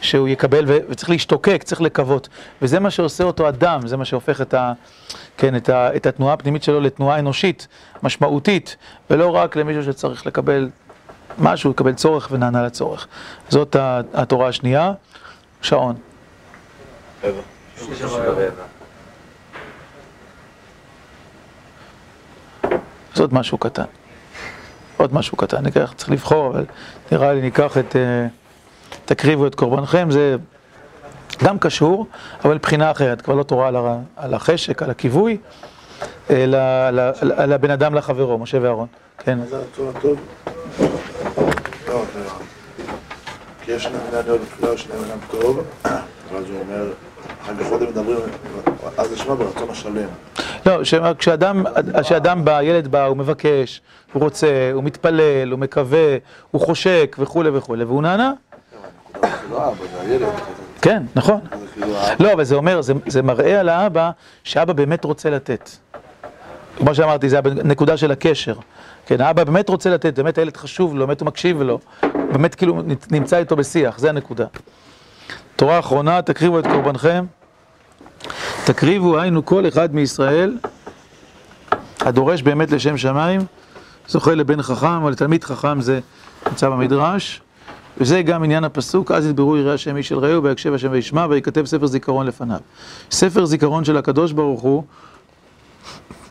שהוא יקבל, ו, וצריך להשתוקק, צריך לקוות. וזה מה שעושה אותו אדם, זה מה שהופך את, ה, כן, את, ה, את התנועה הפנימית שלו לתנועה אנושית, משמעותית, ולא רק למישהו שצריך לקבל משהו, יקבל צורך ונענה לצורך. זאת התורה השנייה. שעון. זה עוד משהו קטן. עוד משהו קטן, ניקח, צריך לבחור, אבל נראה לי ניקח את... אה, תקריבו את קורבנכם, זה גם קשור, אבל מבחינה אחרת, כבר לא תורה על החשק, על הכיווי, אלא על הבן אדם לחברו, משה ואהרון. כן. זה הצורה טוב. כי יש בני אדם תפילה ושני אדם טוב, ואז הוא אומר, אחר כך עוד מדברים, אז נשמע ברצון השלם. לא, כשאדם בא, ילד בא, הוא מבקש, הוא רוצה, הוא מתפלל, הוא מקווה, הוא חושק וכולי וכולי, והוא נענה. לא. כן, נכון. כאילו לא, אבל זה אומר, זה מראה על האבא, שאבא באמת רוצה לתת. כמו שאמרתי, זה הנקודה של הקשר. כן, האבא באמת רוצה לתת, באמת הילד חשוב לו, באמת הוא מקשיב לו, באמת כאילו נמצא איתו בשיח, זה הנקודה. תורה אחרונה, תקריבו את קורבנכם. תקריבו, היינו כל אחד מישראל, הדורש באמת לשם שמיים, זוכה לבן חכם, או לתלמיד חכם זה נמצא במדרש. וזה גם עניין הפסוק, אז ידברו יראה השם איש אל רעהו, ויקשב השם וישמע, ויכתב ספר זיכרון לפניו. ספר זיכרון של הקדוש ברוך הוא,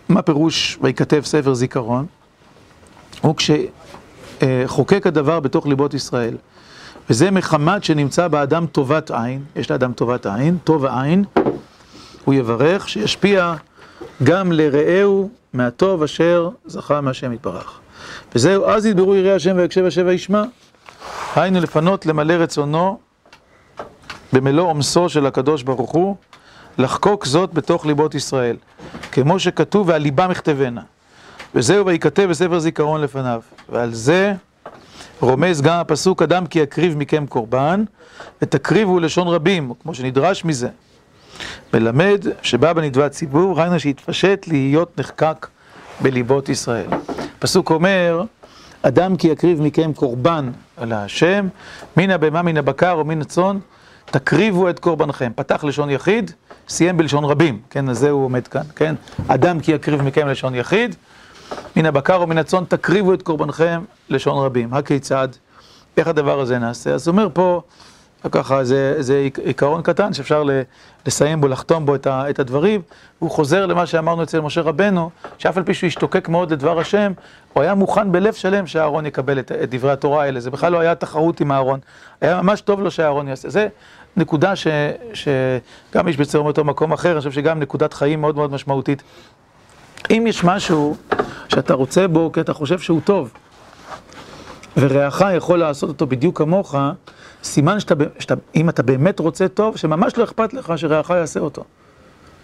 מה פירוש ויכתב ספר זיכרון? הוא כשחוקק הדבר בתוך ליבות ישראל. וזה מחמת שנמצא באדם טובת עין, יש לאדם טובת עין, טוב העין, הוא יברך, שישפיע גם לרעהו מהטוב אשר זכה מהשם יתברך. וזהו, אז ידברו יראי השם ויקשב השם וישמע. היינו לפנות למלא רצונו במלוא עומסו של הקדוש ברוך הוא, לחקוק זאת בתוך ליבות ישראל, כמו שכתוב, ועל ליבם יכתבנה. וזהו וייכתב בספר זיכרון לפניו. ועל זה רומז גם הפסוק, אדם כי יקריב מכם קורבן, ותקריבו לשון רבים, כמו שנדרש מזה. מלמד שבא בנדבת ציבור, ראינו שהתפשט להיות נחקק בליבות ישראל. הפסוק אומר, אדם כי יקריב מכם קורבן על השם, מן הבהמה, מן הבקר או מן הצאן, תקריבו את קורבנכם. פתח לשון יחיד, סיים בלשון רבים, כן, אז זה הוא עומד כאן, כן? אדם כי יקריב מכם לשון יחיד, מן הבקר או מן הצאן, תקריבו את קורבנכם לשון רבים. הכיצד? איך הדבר הזה נעשה? אז הוא אומר פה, ככה, זה, זה עיקרון קטן שאפשר לסיים בו, לחתום בו את הדברים. הוא חוזר למה שאמרנו אצל משה רבנו, שאף על פי שהוא השתוקק מאוד לדבר השם, הוא היה מוכן בלב שלם שאהרון יקבל את, את דברי התורה האלה. זה בכלל לא היה תחרות עם אהרון. היה ממש טוב לו שאהרון יעשה. זה נקודה ש, שגם יש בצלם אותו מקום אחר, אני חושב שגם נקודת חיים מאוד מאוד משמעותית. אם יש משהו שאתה רוצה בו כי אתה חושב שהוא טוב, ורעך יכול לעשות אותו בדיוק כמוך, סימן שאתה, שאתה, אם אתה באמת רוצה טוב, שממש לא אכפת לך שרעך יעשה אותו.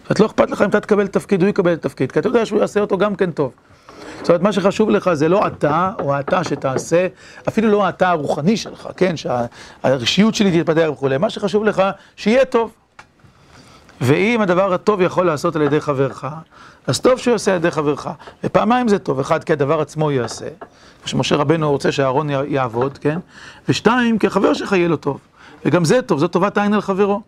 זאת לא אכפת לך אם אתה תקבל תפקיד, הוא יקבל תפקיד, כי אתה יודע שהוא יעשה אותו גם כן טוב. זאת אומרת, מה שחשוב לך זה לא אתה או אתה שתעשה, אפילו לא אתה הרוחני שלך, כן, שהרשיות שלי תתפתח וכולי, מה שחשוב לך, שיהיה טוב. ואם הדבר הטוב יכול לעשות על ידי חברך, אז טוב שהוא יעשה על ידי חברך. ופעמיים זה טוב, אחד, כי הדבר עצמו יעשה, שמשה רבנו רוצה שאהרון יעבוד, כן? ושתיים, כי החבר שלך יהיה לו טוב. וגם זה טוב, זו טובת העין על חברו.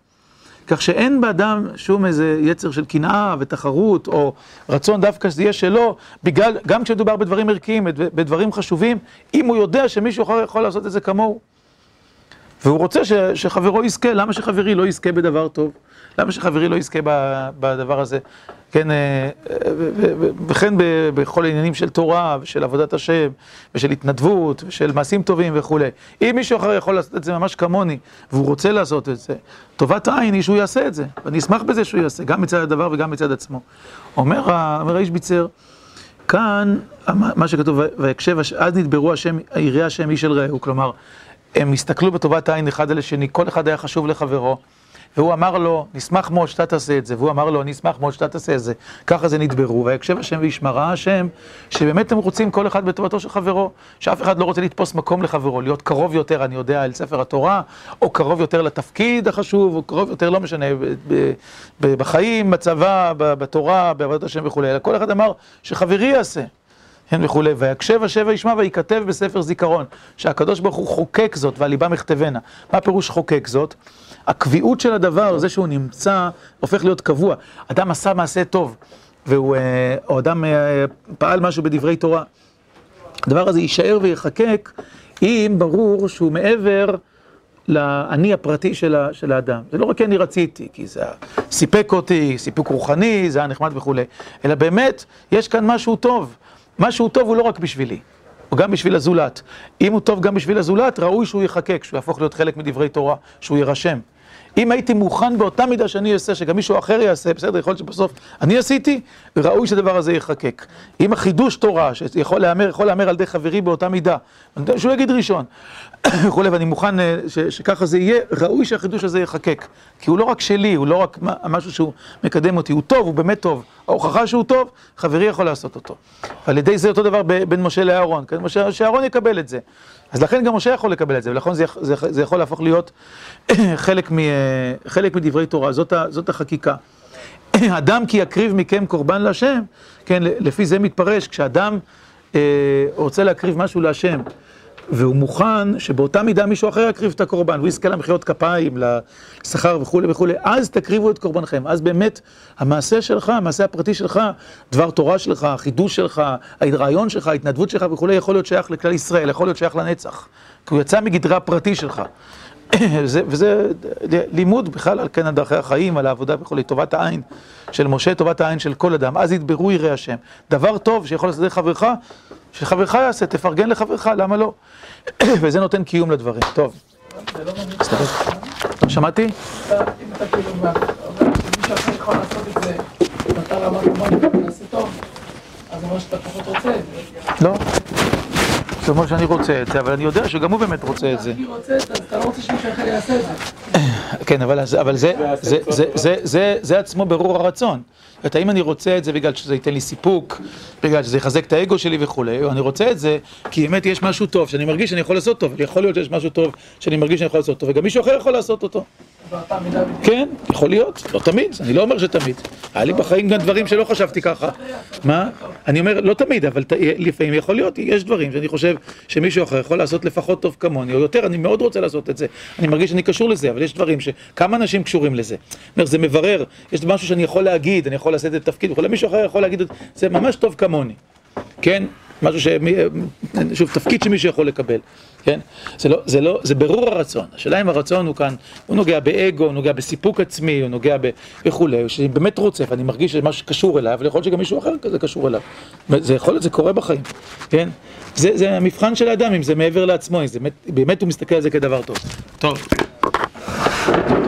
כך שאין באדם שום איזה יצר של קנאה ותחרות, או רצון דווקא שזה יהיה שלו, בגלל, גם כשמדובר בדברים ערכיים, בדברים חשובים, אם הוא יודע שמישהו אחר יכול לעשות את זה כמוהו. והוא רוצה ש, שחברו יזכה, למה שחברי לא יזכה בדבר טוב? למה שחברי לא יזכה בדבר הזה? כן, אה, וכן בכל העניינים של תורה ושל עבודת השם ושל התנדבות ושל מעשים טובים וכולי. אם מישהו אחר יכול לעשות את זה ממש כמוני והוא רוצה לעשות את זה, טובת העין היא שהוא יעשה את זה, ואני אשמח בזה שהוא יעשה, גם מצד הדבר וגם מצד עצמו. אומר, אומר האיש ביצר, כאן, מה שכתוב, ויקשב, אז נדברו השם, יראה השם איש אל רעהו, כלומר, הם הסתכלו בטובת העין אחד על השני, כל אחד היה חשוב לחברו. והוא אמר לו, נשמח מאוד שאתה תעשה את זה, והוא אמר לו, נשמח מאוד שאתה תעשה את זה. ככה זה נדברו, ויקשב השם וישמרה השם, שבאמת הם רוצים כל אחד בטובתו של חברו, שאף אחד לא רוצה לתפוס מקום לחברו, להיות קרוב יותר, אני יודע, אל ספר התורה, או קרוב יותר לתפקיד החשוב, או קרוב יותר, לא משנה, בחיים, בצבא, בתורה, בעבודת השם וכולי, אלא כל אחד אמר שחברי יעשה. כן וכולי, ויקשב השב וישמע וייכתב בספר זיכרון, שהקדוש ברוך הוא חוקק זאת ועל ליבם יכתבנה. מה פירוש חוקק זאת? הקביעות של הדבר, זה שהוא נמצא, הופך להיות קבוע. אדם עשה מעשה טוב, והוא, אה, או אדם אה, פעל משהו בדברי תורה. הדבר הזה יישאר ויחקק, אם ברור שהוא מעבר לאני הפרטי של, של האדם. זה לא רק כי אני רציתי, כי זה סיפק אותי, סיפוק רוחני, זה היה נחמד וכולי, אלא באמת, יש כאן משהו טוב. משהו טוב הוא לא רק בשבילי. או גם בשביל הזולת. אם הוא טוב גם בשביל הזולת, ראוי שהוא יחקק, שהוא יהפוך להיות חלק מדברי תורה, שהוא יירשם. אם הייתי מוכן באותה מידה שאני אעשה, שגם מישהו אחר יעשה, בסדר, יכול להיות שבסוף אני עשיתי, ראוי שהדבר הזה ייחקק. אם החידוש תורה, שיכול להמר, יכול להמר על ידי חברי באותה מידה, שהוא יגיד ראשון, (coughs) וכולי, ואני מוכן אה, ש, שככה זה יהיה, ראוי שהחידוש הזה ייחקק. כי הוא לא רק שלי, הוא לא רק משהו שהוא מקדם אותי, הוא טוב, הוא באמת טוב. ההוכחה שהוא טוב, חברי יכול לעשות אותו. ועל ידי זה אותו דבר בין משה לאהרון, כן? משה, שאהרון יקבל את זה. אז לכן גם משה יכול לקבל את זה, ולכן זה, זה, זה יכול להפוך להיות (coughs) חלק, מ, חלק מדברי תורה, זאת, ה, זאת החקיקה. (coughs) אדם כי יקריב מכם קורבן להשם, כן, לפי זה מתפרש, כשאדם אה, רוצה להקריב משהו להשם, והוא מוכן שבאותה מידה מישהו אחר יקריב את הקורבן, והוא יזכה למחיאות כפיים, לשכר וכולי וכולי, אז תקריבו את קורבנכם, אז באמת המעשה שלך, המעשה הפרטי שלך, דבר תורה שלך, החידוש שלך, הרעיון שלך, ההתנדבות שלך וכולי, יכול להיות שייך לכלל ישראל, יכול להיות שייך לנצח, כי הוא יצא מגדרה הפרטי שלך. (coughs) וזה, וזה לימוד בכלל על כן על דרכי החיים, על העבודה וכולי, טובת העין של משה, טובת העין של כל אדם, אז ידברו יראי השם. דבר טוב שיכול לעשות חברך, שחברך יעשה, תפרגן לחברך, למה לא? (coughs) וזה נותן קיום לדברים. טוב. שמעתי? אם זה, זה אומר זה. שאני רוצה את זה, אבל אני יודע שגם הוא באמת רוצה את זה. אני רוצה את זה, אז אתה לא רוצה שמישהו אחר יעשה את זה. (coughs) כן, אבל, אז- אבל זה, זה, זה, זה, זה, זה עצמו ברור הרצון. זאת אומרת, האם אני רוצה את זה בגלל שזה ייתן לי סיפוק, בגלל שזה יחזק את האגו שלי וכולי, או אני רוצה את זה כי באמת יש משהו טוב, שאני מרגיש שאני יכול לעשות טוב, יכול להיות שיש משהו טוב שאני מרגיש שאני יכול לעשות טוב, וגם מישהו אחר יכול לעשות אותו. כן, יכול להיות, לא תמיד, אני לא אומר שתמיד. היה לי בחיים גם דברים שלא חשבתי ככה. מה? אני אומר, לא תמיד, אבל לפעמים יכול להיות, יש דברים שאני חושב שמישהו אחר יכול לעשות לפחות טוב כמוני, או יותר, אני מאוד רוצה לעשות את זה. אני מרגיש שאני קשור לזה, אבל יש דברים ש... כמה אנשים קשורים לזה? זה מברר, יש משהו שאני יכול להגיד, אני יכול לעשות את התפקיד, מישהו אחר יכול להגיד, זה ממש טוב כמוני. כן? משהו ש... שוב, תפקיד שמישהו יכול לקבל, כן? זה לא, זה לא, זה ברור הרצון. השאלה אם הרצון הוא כאן, הוא נוגע באגו, הוא נוגע בסיפוק עצמי, הוא נוגע ב... וכולי, שאני באמת רוצה, ואני מרגיש שמשהו קשור אליו, אבל יכול להיות שגם מישהו אחר כזה קשור אליו. זה יכול להיות, זה קורה בחיים, כן? זה, זה המבחן של האדם, אם זה מעבר לעצמו, אם זה באמת, באמת הוא מסתכל על זה כדבר טוב. טוב. טוב.